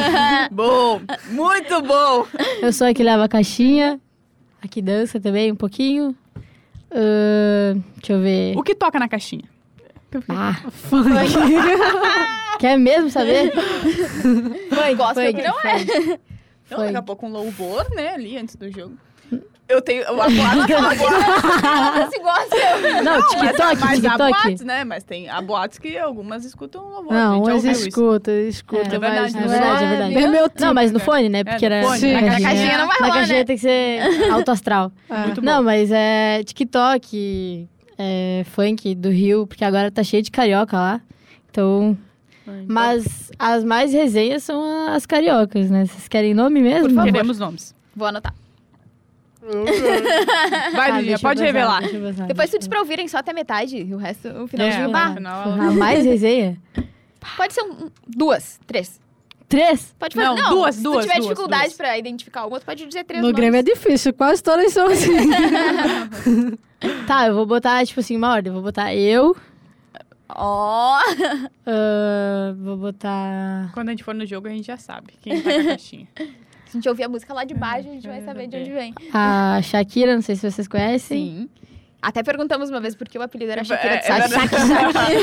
S1: bom, muito bom.
S3: Eu sou a que leva a caixinha. Aqui dança também um pouquinho. Ahn, deixa eu ver.
S1: O que toca na caixinha?
S3: Ah,
S4: Funk.
S3: quer mesmo saber?
S2: Gospel que não é.
S1: Então, daqui a pouco um louvor, né, ali antes do jogo. Eu tenho. A boate, a boate.
S3: Não,
S1: mas,
S3: TikTok,
S1: mas há
S3: TikTok.
S1: boates, né? Mas tem há boates que algumas escutam louvor.
S4: Não,
S1: a
S4: umas
S1: isso.
S4: escuta, escuta,
S1: É, é verdade, é
S4: não
S3: verdade, é verdade.
S4: meu tipo.
S3: Não, mas no fone, né?
S1: É,
S3: Porque era.
S1: fone.
S3: Na
S4: Na
S3: caixinha,
S2: caixinha não vai
S3: Na
S2: rolar,
S3: caixinha
S2: né?
S3: tem que ser alto astral.
S4: É.
S1: Muito bom.
S3: Não, mas é TikTok, é funk do Rio, porque agora tá cheio de carioca lá. Então. Mas as mais resenhas são as cariocas, né? Vocês querem nome mesmo?
S2: Por favor.
S1: Queremos nomes.
S2: Vou anotar.
S1: Vai,
S3: Ah,
S1: Dudinha,
S3: deixa eu
S1: pode revelar.
S2: Depois tu diz pra ouvirem só até metade, e o resto, o final
S1: É,
S2: de bah,
S1: final,
S3: mais resenha?
S2: Pode ser um, duas, três.
S3: Três?
S2: Pode fazer.
S1: Não,
S2: Não,
S1: duas,
S2: se
S1: duas,
S2: tu tiver
S1: duas,
S2: dificuldade
S1: duas.
S2: pra identificar uma, tu pode dizer três
S4: No
S2: nomes.
S4: Grêmio é difícil, quase todas são assim.
S3: Tá, eu vou botar, tipo assim, uma ordem. Eu vou botar eu.
S2: Ó!
S3: ah, vou botar.
S1: Quando a gente for no jogo, a gente já sabe quem tá com a caixinha.
S2: Se a gente ouvir a música lá de baixo, a gente vai saber de onde vem.
S3: A Shakira, não sei se vocês conhecem.
S2: Sim. Até perguntamos uma vez por que o apelido era
S1: É,
S2: Shakira.
S1: é
S2: sabe?
S1: verdade.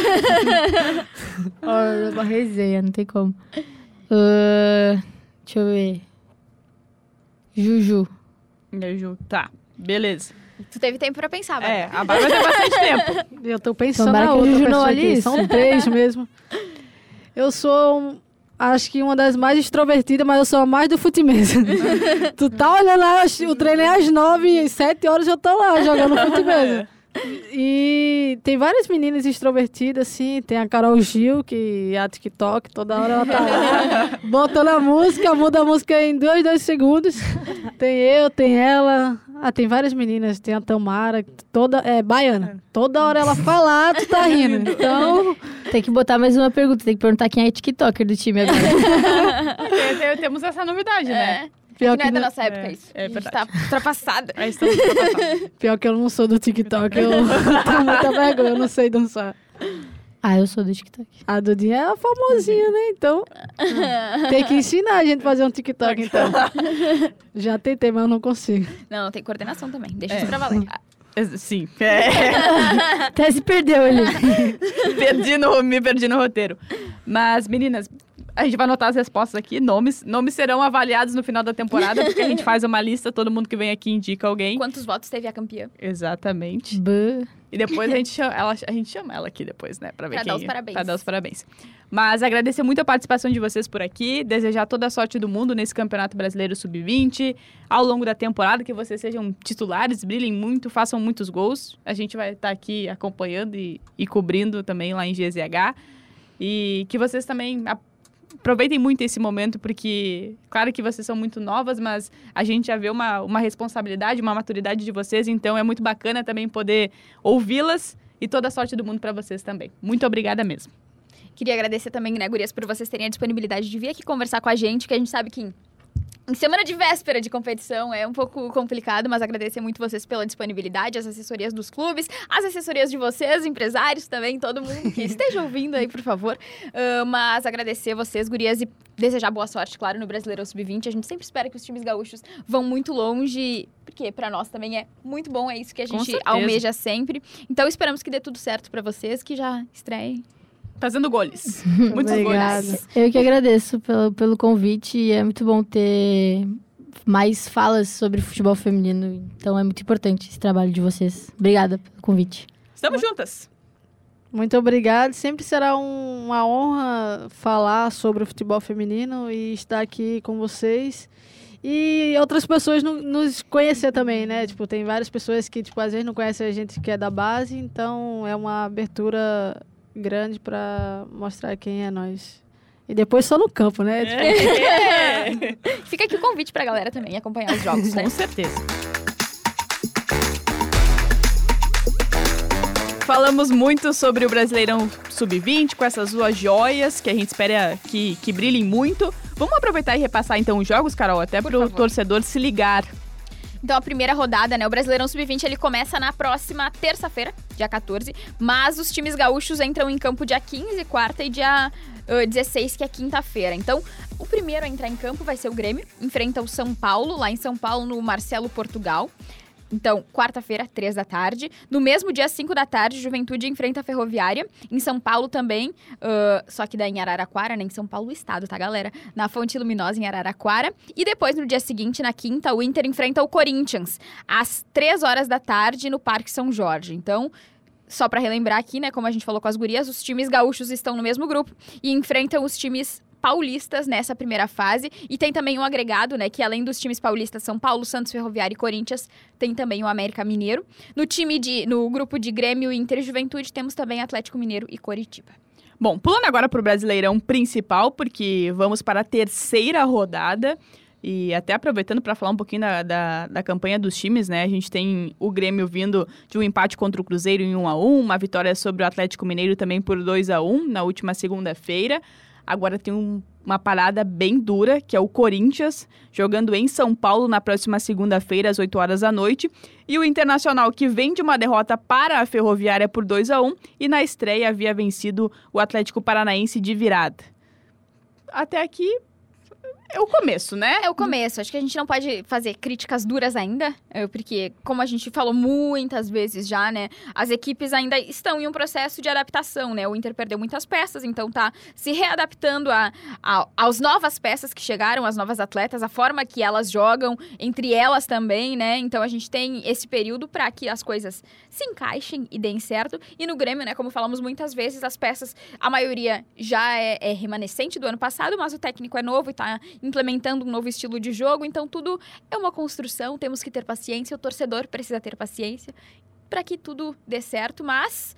S3: Olha, uma resenha, não tem como. Ah, deixa eu ver. Juju.
S1: Eu juro. Tá, beleza.
S2: tu teve tempo pra pensar, Bárbara.
S1: É, a Bárbara tem bastante tempo.
S4: Eu tô pensando
S3: Tomara
S4: na outra
S3: Juju
S4: pessoa aqui. São três mesmo. Eu sou, um- acho que uma das mais extrovertidas, mas eu sou a mais do futimesa. tu tá olhando lá, o treino é às nove e sete horas eu tô lá jogando futimesa. E tem várias meninas extrovertidas, assim. Tem a Carol Gil, que é a TikTok, toda hora ela tá lá. Botando a música, muda a música em dois, dois segundos. Tem eu, tem ela. Ah, tem várias meninas. Tem a Tamara, toda, é baiana. Toda hora ela falar, tu tá rindo. Então,
S3: Tem que botar mais uma pergunta. Tem que perguntar quem é TikToker do time agora.
S1: Tem- tem- Temos essa novidade, né?
S2: É.
S4: pior
S2: que não é da nossa época
S1: é,
S2: isso.
S1: é
S2: a gente
S1: verdade.
S2: tá ultrapassada.
S1: Estamos ultrapassados.
S4: pior que eu não sou do TikTok. Eu tenho muita vergonha, eu não sei dançar.
S3: ah, eu sou do TikTok.
S4: A Dudinha é a famosinha, né? Então, tem que ensinar a gente a fazer um TikTok, então. Já tentei, mas eu não consigo.
S2: Não, tem coordenação também. Deixa
S1: É.
S2: isso pra valer.
S1: É, Sim. É.
S3: Até se perdeu ali.
S1: perdi no, me perdi no roteiro. Mas, meninas, a gente vai anotar as respostas aqui. Nomes, nomes serão avaliados no final da temporada, porque a gente faz uma lista, todo mundo que vem aqui indica alguém.
S2: Quantos votos teve a campeã?
S1: Exatamente.
S3: Bã.
S1: E depois a gente chama ela, a gente chama ela aqui depois, né? Pra ver
S2: Pra
S1: quem
S2: dar os parabéns.
S1: Pra dar os parabéns. Mas agradecer muito a participação de vocês por aqui, desejar toda a sorte do mundo nesse Campeonato Brasileiro Sub-20, ao longo da temporada, que vocês sejam titulares, brilhem muito, façam muitos gols. A gente vai estar aqui acompanhando e, e cobrindo também lá em GZH. E que vocês também a- aproveitem muito esse momento, porque, claro que vocês são muito novas, mas a gente já vê uma, uma responsabilidade, uma maturidade de vocês, então é muito bacana também poder ouvi-las e toda a sorte do mundo para vocês também. Muito obrigada mesmo.
S2: Queria agradecer também, né, Gurias, por vocês terem a disponibilidade de vir aqui conversar com a gente, que a gente sabe que em- em semana de véspera de competição é um pouco complicado, mas agradecer muito vocês pela disponibilidade, as assessorias dos clubes, as assessorias de vocês, empresários também, todo mundo que esteja ouvindo aí, por favor. Ah, mas agradecer vocês, Gurias, e desejar boa sorte, claro, no Brasileirão Sub-20. A gente sempre espera que os times gaúchos vão muito longe, porque para nós também é muito bom, é isso que a gente almeja sempre. Então esperamos que dê tudo certo para vocês, que já estreiem
S1: Fazendo goles. Muitos
S4: Obrigada.
S1: goles.
S3: Eu que agradeço pelo, pelo convite. e É muito bom ter mais falas sobre futebol feminino. Então é muito importante esse trabalho de vocês. Obrigada pelo convite.
S1: Estamos juntas.
S4: Muito obrigado. Sempre será um- uma honra falar sobre o futebol feminino e estar aqui com vocês. E outras pessoas no- nos conhecer também, né? Tipo, tem várias pessoas que, tipo, às vezes não conhecem a gente que é da base, então é uma abertura grande para mostrar quem é nós. E depois só no campo, né? Tipo,
S1: É.
S2: Fica aqui o convite pra galera também acompanhar os jogos, né?
S1: Com certeza. Falamos muito sobre o Brasileirão Sub-20, com essas duas joias, que a gente espera que, que brilhem muito. Vamos aproveitar e repassar então os jogos, Carol, até
S2: Por
S1: para o
S2: favor.
S1: torcedor se ligar.
S2: Então a primeira rodada, né? O Brasileirão Sub-20 ele começa na próxima terça-feira, dia 14. Mas os times gaúchos entram em campo dia 15, quarta, e dia uh, 16, que é quinta-feira. Então, o primeiro a entrar em campo vai ser o Grêmio, enfrenta o São Paulo, lá em São Paulo, no Marcelo Portugal. Então, quarta-feira, três da tarde. No mesmo dia, cinco da tarde, Juventude enfrenta a Ferroviária. Em São Paulo também, uh, só que daí em Araraquara, né? Em São Paulo, Estado, tá, galera? Na Fonte Luminosa, em Araraquara. E depois, no dia seguinte, na quinta, o Inter enfrenta o Corinthians. Às três horas da tarde, no Parque São Jorge. Então, só para relembrar aqui, né, como a gente falou com as gurias, os times gaúchos estão no mesmo grupo e enfrentam os times paulistas nessa primeira fase. E tem também um agregado, né? Que além dos times paulistas São Paulo, Santos, Ferroviário e Corinthians, tem também o América Mineiro. No time de. No grupo de Grêmio e Inter Juventude, temos também Atlético Mineiro e Coritiba.
S1: Bom, pulando agora para o Brasileirão principal, porque vamos para a terceira rodada. E até aproveitando para falar um pouquinho da, da, da, campanha dos times, né? A gente tem o Grêmio vindo de um empate contra o Cruzeiro em 1 a 1 uma vitória sobre o Atlético Mineiro também por 2 a 1 na última segunda-feira. Agora tem um, uma parada bem dura, que é o Corinthians, jogando em São Paulo na próxima segunda-feira, às 8 horas da noite. E o Internacional, que vem de uma derrota para a Ferroviária por 2 a 1 e na estreia havia vencido o Atlético Paranaense de virada. Até aqui, é o começo, né?
S2: É o começo. Acho que a gente não pode fazer críticas duras ainda, é, porque, como a gente falou muitas vezes já, né? As equipes ainda estão em um processo de adaptação, né? O Inter perdeu muitas peças, então tá se readaptando a, a, aos novas peças que chegaram, as novas atletas, a forma que elas jogam, entre elas também, né? Então a gente tem esse período para que as coisas se encaixem e deem certo. E no Grêmio, né? Como falamos muitas vezes, as peças, a maioria já é, é remanescente do ano passado, mas o técnico é novo e tá implementando um novo estilo de jogo. Então, tudo é uma construção, temos que ter paciência, o torcedor precisa ter paciência para que tudo dê certo, mas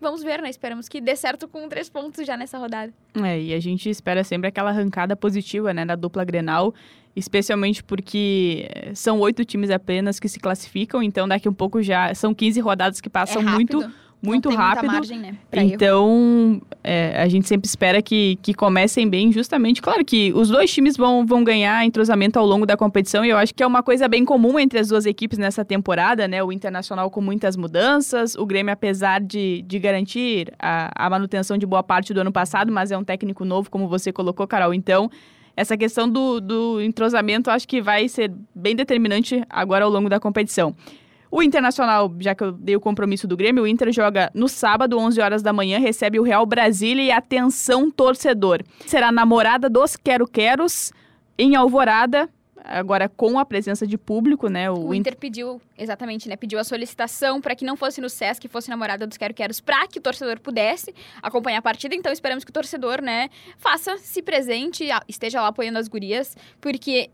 S2: vamos ver, né? Esperamos que dê certo com três pontos já nessa rodada.
S1: É, e a gente espera sempre aquela arrancada positiva, né, da dupla Grenal, especialmente porque eh, são oito times apenas que se classificam, então daqui um pouco já são 15 rodadas que passam
S2: é
S1: muito muito rápido.
S2: Margem, né,
S1: então, é, a gente sempre espera que, que comecem bem, justamente. Claro que os dois times vão, vão ganhar entrosamento ao longo da competição, e eu acho que é uma coisa bem comum entre as duas equipes nessa temporada, né? O Internacional com muitas mudanças, o Grêmio, apesar de, de garantir a, a manutenção de boa parte do ano passado, mas é um técnico novo, como você colocou, Carol. Então, essa questão do, do entrosamento acho que vai ser bem determinante agora ao longo da competição. O Internacional, já que eu dei o compromisso do Grêmio, o Inter joga no sábado, 11 horas da manhã, recebe o Real Brasília e atenção torcedor. Será namorada dos quero-queros em Alvorada, agora com a presença de público, né?
S2: O, o Inter pediu, exatamente, né? Pediu a solicitação para que não fosse no SESC, fosse namorada dos quero-queros, para que o torcedor pudesse acompanhar a partida. Então esperamos que o torcedor, né, faça se presente, esteja lá apoiando as gurias, porque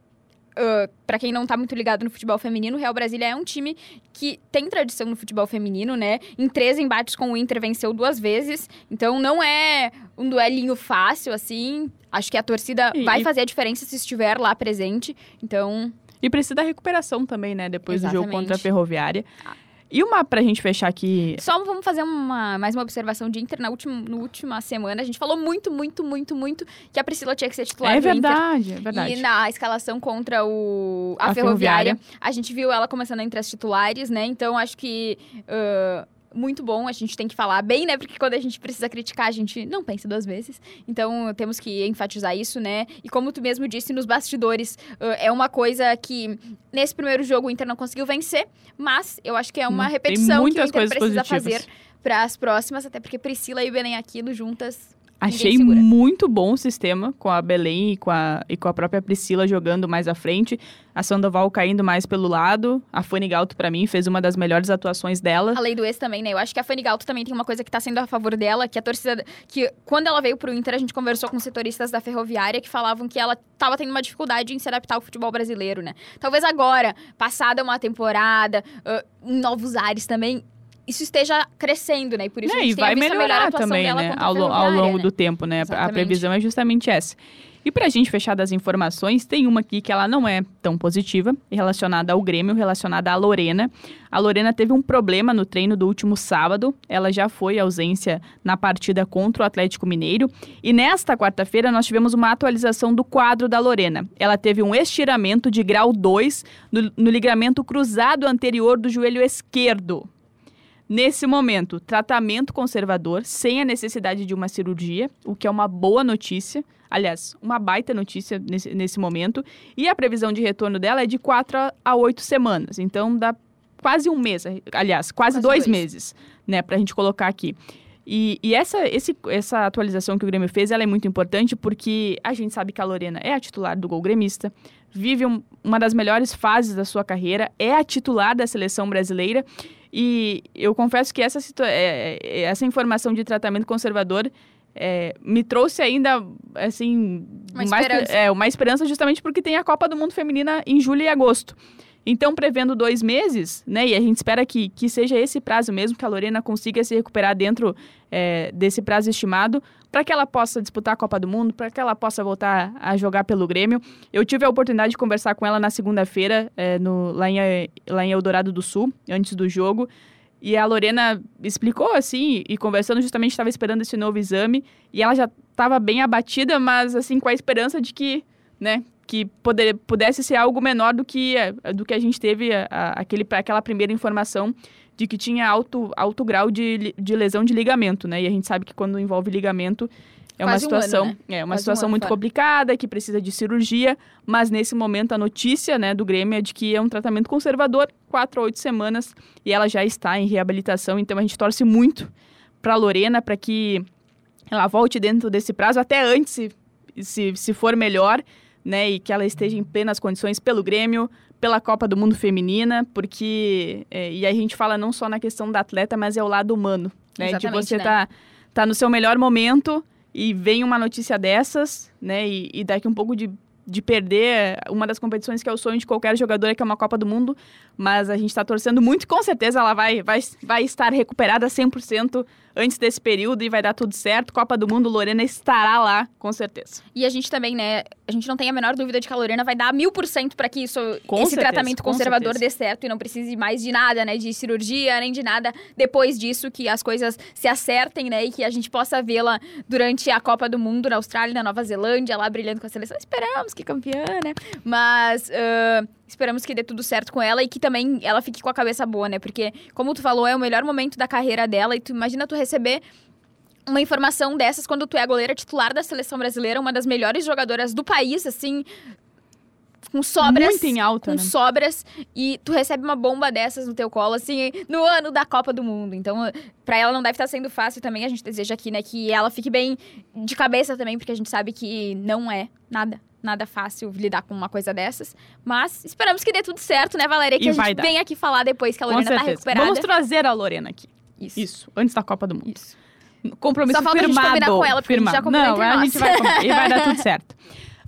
S2: Uh, para quem não tá muito ligado no futebol feminino, o Real Brasília é um time que tem tradição no futebol feminino, né? Em três embates com o Inter venceu duas vezes. Então não é um duelinho fácil, assim. Acho que a torcida e, vai fazer a diferença se estiver lá presente. Então.
S1: E precisa da recuperação também, né? Depois Exatamente. do jogo contra a Ferroviária. Ah. E uma pra gente fechar aqui.
S2: Só vamos fazer uma, mais uma observação de Inter. Na última, no última semana, a gente falou muito, muito, muito, muito que a Priscila tinha que ser titular.
S1: É verdade, é verdade.
S2: E na escalação contra o, a, a ferroviária, ferroviária, a gente viu ela começando entre as titulares, né? Então acho que. Uh, muito bom, a gente tem que falar bem, né? Porque quando a gente precisa criticar, a gente não pensa duas vezes. Então, temos que enfatizar isso, né? E como tu mesmo disse, nos bastidores, uh, é uma coisa que nesse primeiro jogo o Inter não conseguiu vencer, mas eu acho que é uma hum, repetição que o Inter precisa positivas. fazer para as próximas, até porque Priscila e Belém Aquino juntas
S1: Achei muito bom o sistema, com a Belém e com a, e com a própria Priscila jogando mais à frente. A Sandoval caindo mais pelo lado. A Fanny Galto, para mim, fez uma das melhores atuações dela.
S2: A lei do ex também, né? Eu acho que a Fanny Galto também tem uma coisa que tá sendo a favor dela, que a torcida... Que quando ela veio pro Inter, a gente conversou com setoristas da Ferroviária que falavam que ela tava tendo uma dificuldade em se adaptar ao futebol brasileiro, né? Talvez agora, passada uma temporada, uh, novos ares também, isso esteja crescendo, né? E por isso
S1: é,
S2: a gente
S1: vai melhorar também, né? Ao, ao, longo
S2: né?
S1: do tempo, né? Exatamente. A previsão é justamente essa. E para a gente fechar das informações, tem uma aqui que ela não é tão positiva, relacionada ao Grêmio, relacionada à Lorena. A Lorena teve um problema no treino do último sábado, ela já foi ausência na partida contra o Atlético Mineiro. E nesta quarta-feira nós tivemos uma atualização do quadro da Lorena. Ela teve um estiramento de grau 2 no, no ligamento cruzado anterior do joelho esquerdo. Nesse momento, tratamento conservador, sem a necessidade de uma cirurgia, o que é uma boa notícia. Aliás, uma baita notícia nesse, nesse momento. E a previsão de retorno dela é de 4 a 8 semanas. Então, dá quase um mês. Aliás, quase,
S2: Quase
S1: dois,
S2: dois.
S1: meses, né? Pra gente colocar aqui. E, e essa, esse, essa atualização que o Grêmio fez, ela é muito importante porque a gente sabe que a Lorena é a titular do gol gremista, vive um- uma das melhores fases da sua carreira, é a titular da seleção brasileira. E eu confesso que essa, é- é- essa informação de tratamento conservador é, me trouxe ainda, assim...
S2: Uma
S1: mais-
S2: esperança.
S1: é, uma esperança justamente porque tem a Copa do Mundo Feminina em julho e agosto. Então, prevendo dois meses, né? E a gente espera que, que seja esse prazo mesmo, que a Lorena consiga se recuperar dentro é, desse prazo estimado, para que ela possa disputar a Copa do Mundo, para que ela possa voltar a jogar pelo Grêmio. Eu tive a oportunidade de conversar com ela na segunda-feira, é, no- lá, em, lá em Eldorado do Sul, antes do jogo. E a Lorena explicou assim, e conversando, justamente estava esperando esse novo exame. E ela já estava bem abatida, mas assim, com a esperança de que, né, que poder, pudesse ser algo menor do que, eh, do que a gente teve a- a- aquele, aquela primeira informação de que tinha alto, alto grau de, de lesão de ligamento, né? E a gente sabe que quando envolve ligamento é uma
S2: Quase um ano,
S1: situação,
S2: né?
S1: é uma
S2: Quase um
S1: situação
S2: ano
S1: muito
S2: fora.
S1: complicada, que precisa de cirurgia, mas nesse momento a notícia, né, do Grêmio é de que é um tratamento conservador, quatro a oito semanas, e ela já está em reabilitação, então a gente torce muito para Lorena para que ela volte dentro desse prazo, até antes, se, se, se for melhor, né, e que ela esteja em plenas condições pelo Grêmio, pela Copa do Mundo Feminina, porque, é, e aí a gente fala não só na questão da atleta, mas é o lado humano, né, de você
S2: né?
S1: tá, tá no seu melhor momento e vem uma notícia dessas, né, e, e daqui um pouco de, de perder uma das competições que é o sonho de qualquer jogador, que é uma Copa do Mundo, mas a gente está torcendo muito com certeza ela vai, vai, vai estar recuperada 100% antes desse período e vai dar tudo certo. Copa do Mundo, Lorena estará lá, com certeza.
S2: E a gente também, né? A gente não tem a menor dúvida de que a Lorena vai dar mil por cento pra que isso,
S1: Com
S2: esse
S1: certeza,
S2: tratamento
S1: com
S2: conservador
S1: certeza.
S2: dê certo e não precise mais de nada, né? De cirurgia, nem de nada depois disso, que as coisas se acertem, né? E que a gente possa vê-la durante a Copa do Mundo na Austrália e na Nova Zelândia, lá brilhando com a seleção. Esperamos que campeã, né? Mas. ah, Esperamos que dê tudo certo com ela e que também ela fique com a cabeça boa, né? Porque, como tu falou, é o melhor momento da carreira dela e tu imagina tu receber uma informação dessas quando tu é a goleira titular da seleção brasileira, uma das melhores jogadoras do país, assim, com sobras.
S1: Muito em alta,
S2: com
S1: né?
S2: sobras e tu recebe uma bomba dessas no teu colo, assim, no ano da Copa do Mundo. Então, pra ela não deve estar sendo fácil também. A gente deseja aqui, né, que ela fique bem de cabeça também, porque a gente sabe que não é nada. Nada fácil lidar com uma coisa dessas. Mas esperamos que dê tudo certo, né, Valéria? Que
S1: E
S2: a
S1: vai
S2: gente
S1: dar.
S2: venha aqui falar depois que a Lorena tá recuperada.
S1: Vamos trazer a Lorena aqui.
S2: Isso.
S1: Isso, antes da Copa do Mundo.
S2: Isso.
S1: Compromisso
S2: Só falta a gente
S1: firmado.
S2: combinar com ela, porque a gente já
S1: firmado.
S2: combinou
S1: Não, a gente vai combinar, e vai dar tudo certo.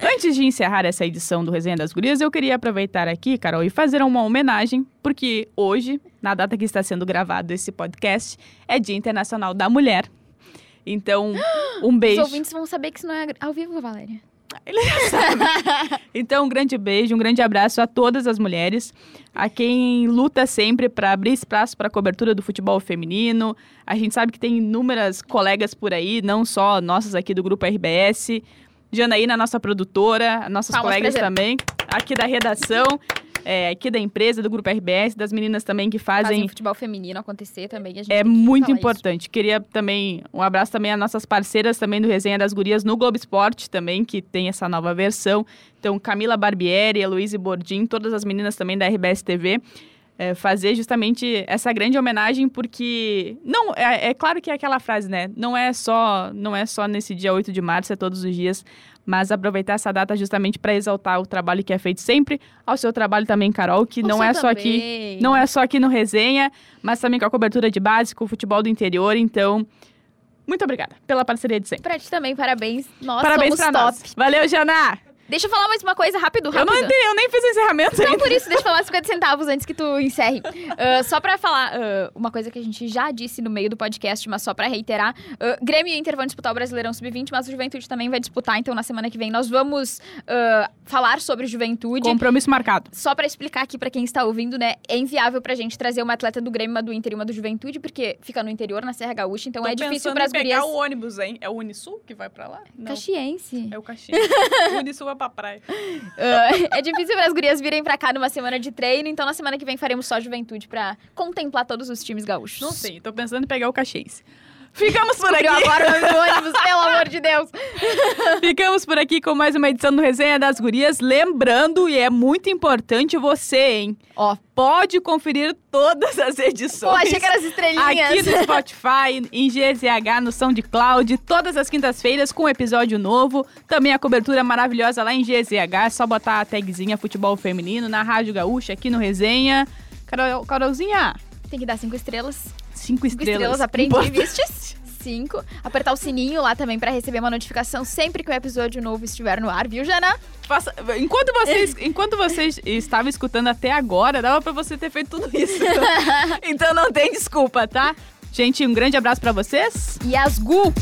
S1: Antes de encerrar essa edição do Resenha das Gurias, eu queria aproveitar aqui, Carol, e fazer uma homenagem, porque hoje, na data que está sendo gravado esse podcast, é Dia Internacional da Mulher. Então, um
S2: Os
S1: beijo.
S2: ouvintes vão saber que isso não é ao vivo, Valéria.
S1: Então, um grande beijo, um grande abraço a todas as mulheres, a quem luta sempre para abrir espaço para a cobertura do futebol feminino. A gente sabe que tem inúmeras colegas por aí, não só nossas aqui do grupo RBS. Janaína, nossa produtora, nossas
S2: Palmas
S1: colegas também, aqui da redação, é, aqui da empresa, do grupo RBS, das meninas também que
S2: Fazem
S1: fazem
S2: o futebol feminino acontecer também.
S1: É muito
S2: falar isso.
S1: importante. Queria também um abraço também às nossas parceiras também do Resenha das Gurias no Globo Esporte também, que tem essa nova versão. Então, Camila Barbieri, Heloíse Bordim, todas as meninas também da RBS TV. É, fazer justamente essa grande homenagem porque não é, é claro que é aquela frase né não é só não é só nesse dia 8 de março é todos os dias mas aproveitar essa data justamente para exaltar o trabalho que é feito sempre ao seu trabalho também Carol que
S2: O
S1: não é só aqui não é só aqui no Resenha, mas também com a cobertura de base, com o futebol do interior. Então, muito obrigada pela parceria de sempre.
S2: Pra ti também, parabéns. Nós
S1: Parabéns
S2: somos top.
S1: nós. Valeu, Jana!
S2: Deixa eu falar mais uma coisa, rápido,
S1: Eu
S2: rápido.
S1: não entrei, eu nem fiz o encerramento
S2: Não,
S1: ainda.
S2: por isso, deixa eu falar 50 centavos antes que tu encerre. Ah, só pra falar ah, uma coisa que a gente já disse no meio do podcast, mas só pra reiterar. ah, Grêmio e Inter vão disputar o Brasileirão Sub-20, mas o Juventude também vai disputar. Então, na semana que vem, nós vamos falar sobre Juventude.
S1: Compromisso marcado.
S2: Só pra explicar aqui pra quem está ouvindo, né? É inviável pra gente trazer uma atleta do Grêmio, uma do Inter e uma do Juventude, porque fica no interior, na Serra Gaúcha. Então,
S1: Tô
S2: é difícil pras
S1: em pegar
S2: gurias...
S1: o ônibus, hein? É o Unisul que vai pra lá? Não.
S2: Caxiense.
S1: É o Caxias. o Unisul vai pra praia.
S2: Uh, é difícil para as gurias virem pra cá numa semana de treino, então na semana que vem faremos só juventude pra contemplar todos os times gaúchos.
S1: Não sei, tô pensando em pegar o Caxiense. Ficamos por aqui.
S2: agora o ônibus, pelo amor de Deus.
S1: Ficamos por aqui com mais uma edição do Resenha das Gurias. Lembrando, e é muito importante você, hein?
S2: Ó,
S1: Pode conferir todas as edições.
S2: pô, achei que as estrelinhas.
S1: Aqui no Spotify, em GZH, no SoundCloud, todas as quintas-feiras com episódio novo. Também a cobertura maravilhosa lá em GZH. É só botar a tagzinha Futebol Feminino na Rádio Gaúcha, aqui no Resenha. Carol, Carolzinha,
S2: Tem que dar cinco estrelas.
S1: Cinco estrelas.
S2: estrelas,
S1: Importante.
S2: vistes? Cinco. Apertar o sininho lá também pra receber uma notificação sempre que o episódio novo estiver no ar, viu, Jana?
S1: Faça- Enquanto vocês, enquanto vocês estavam escutando até agora, dava pra você ter feito tudo isso. então não tem desculpa, tá? Gente, um grande abraço pra vocês.
S2: E as Gu!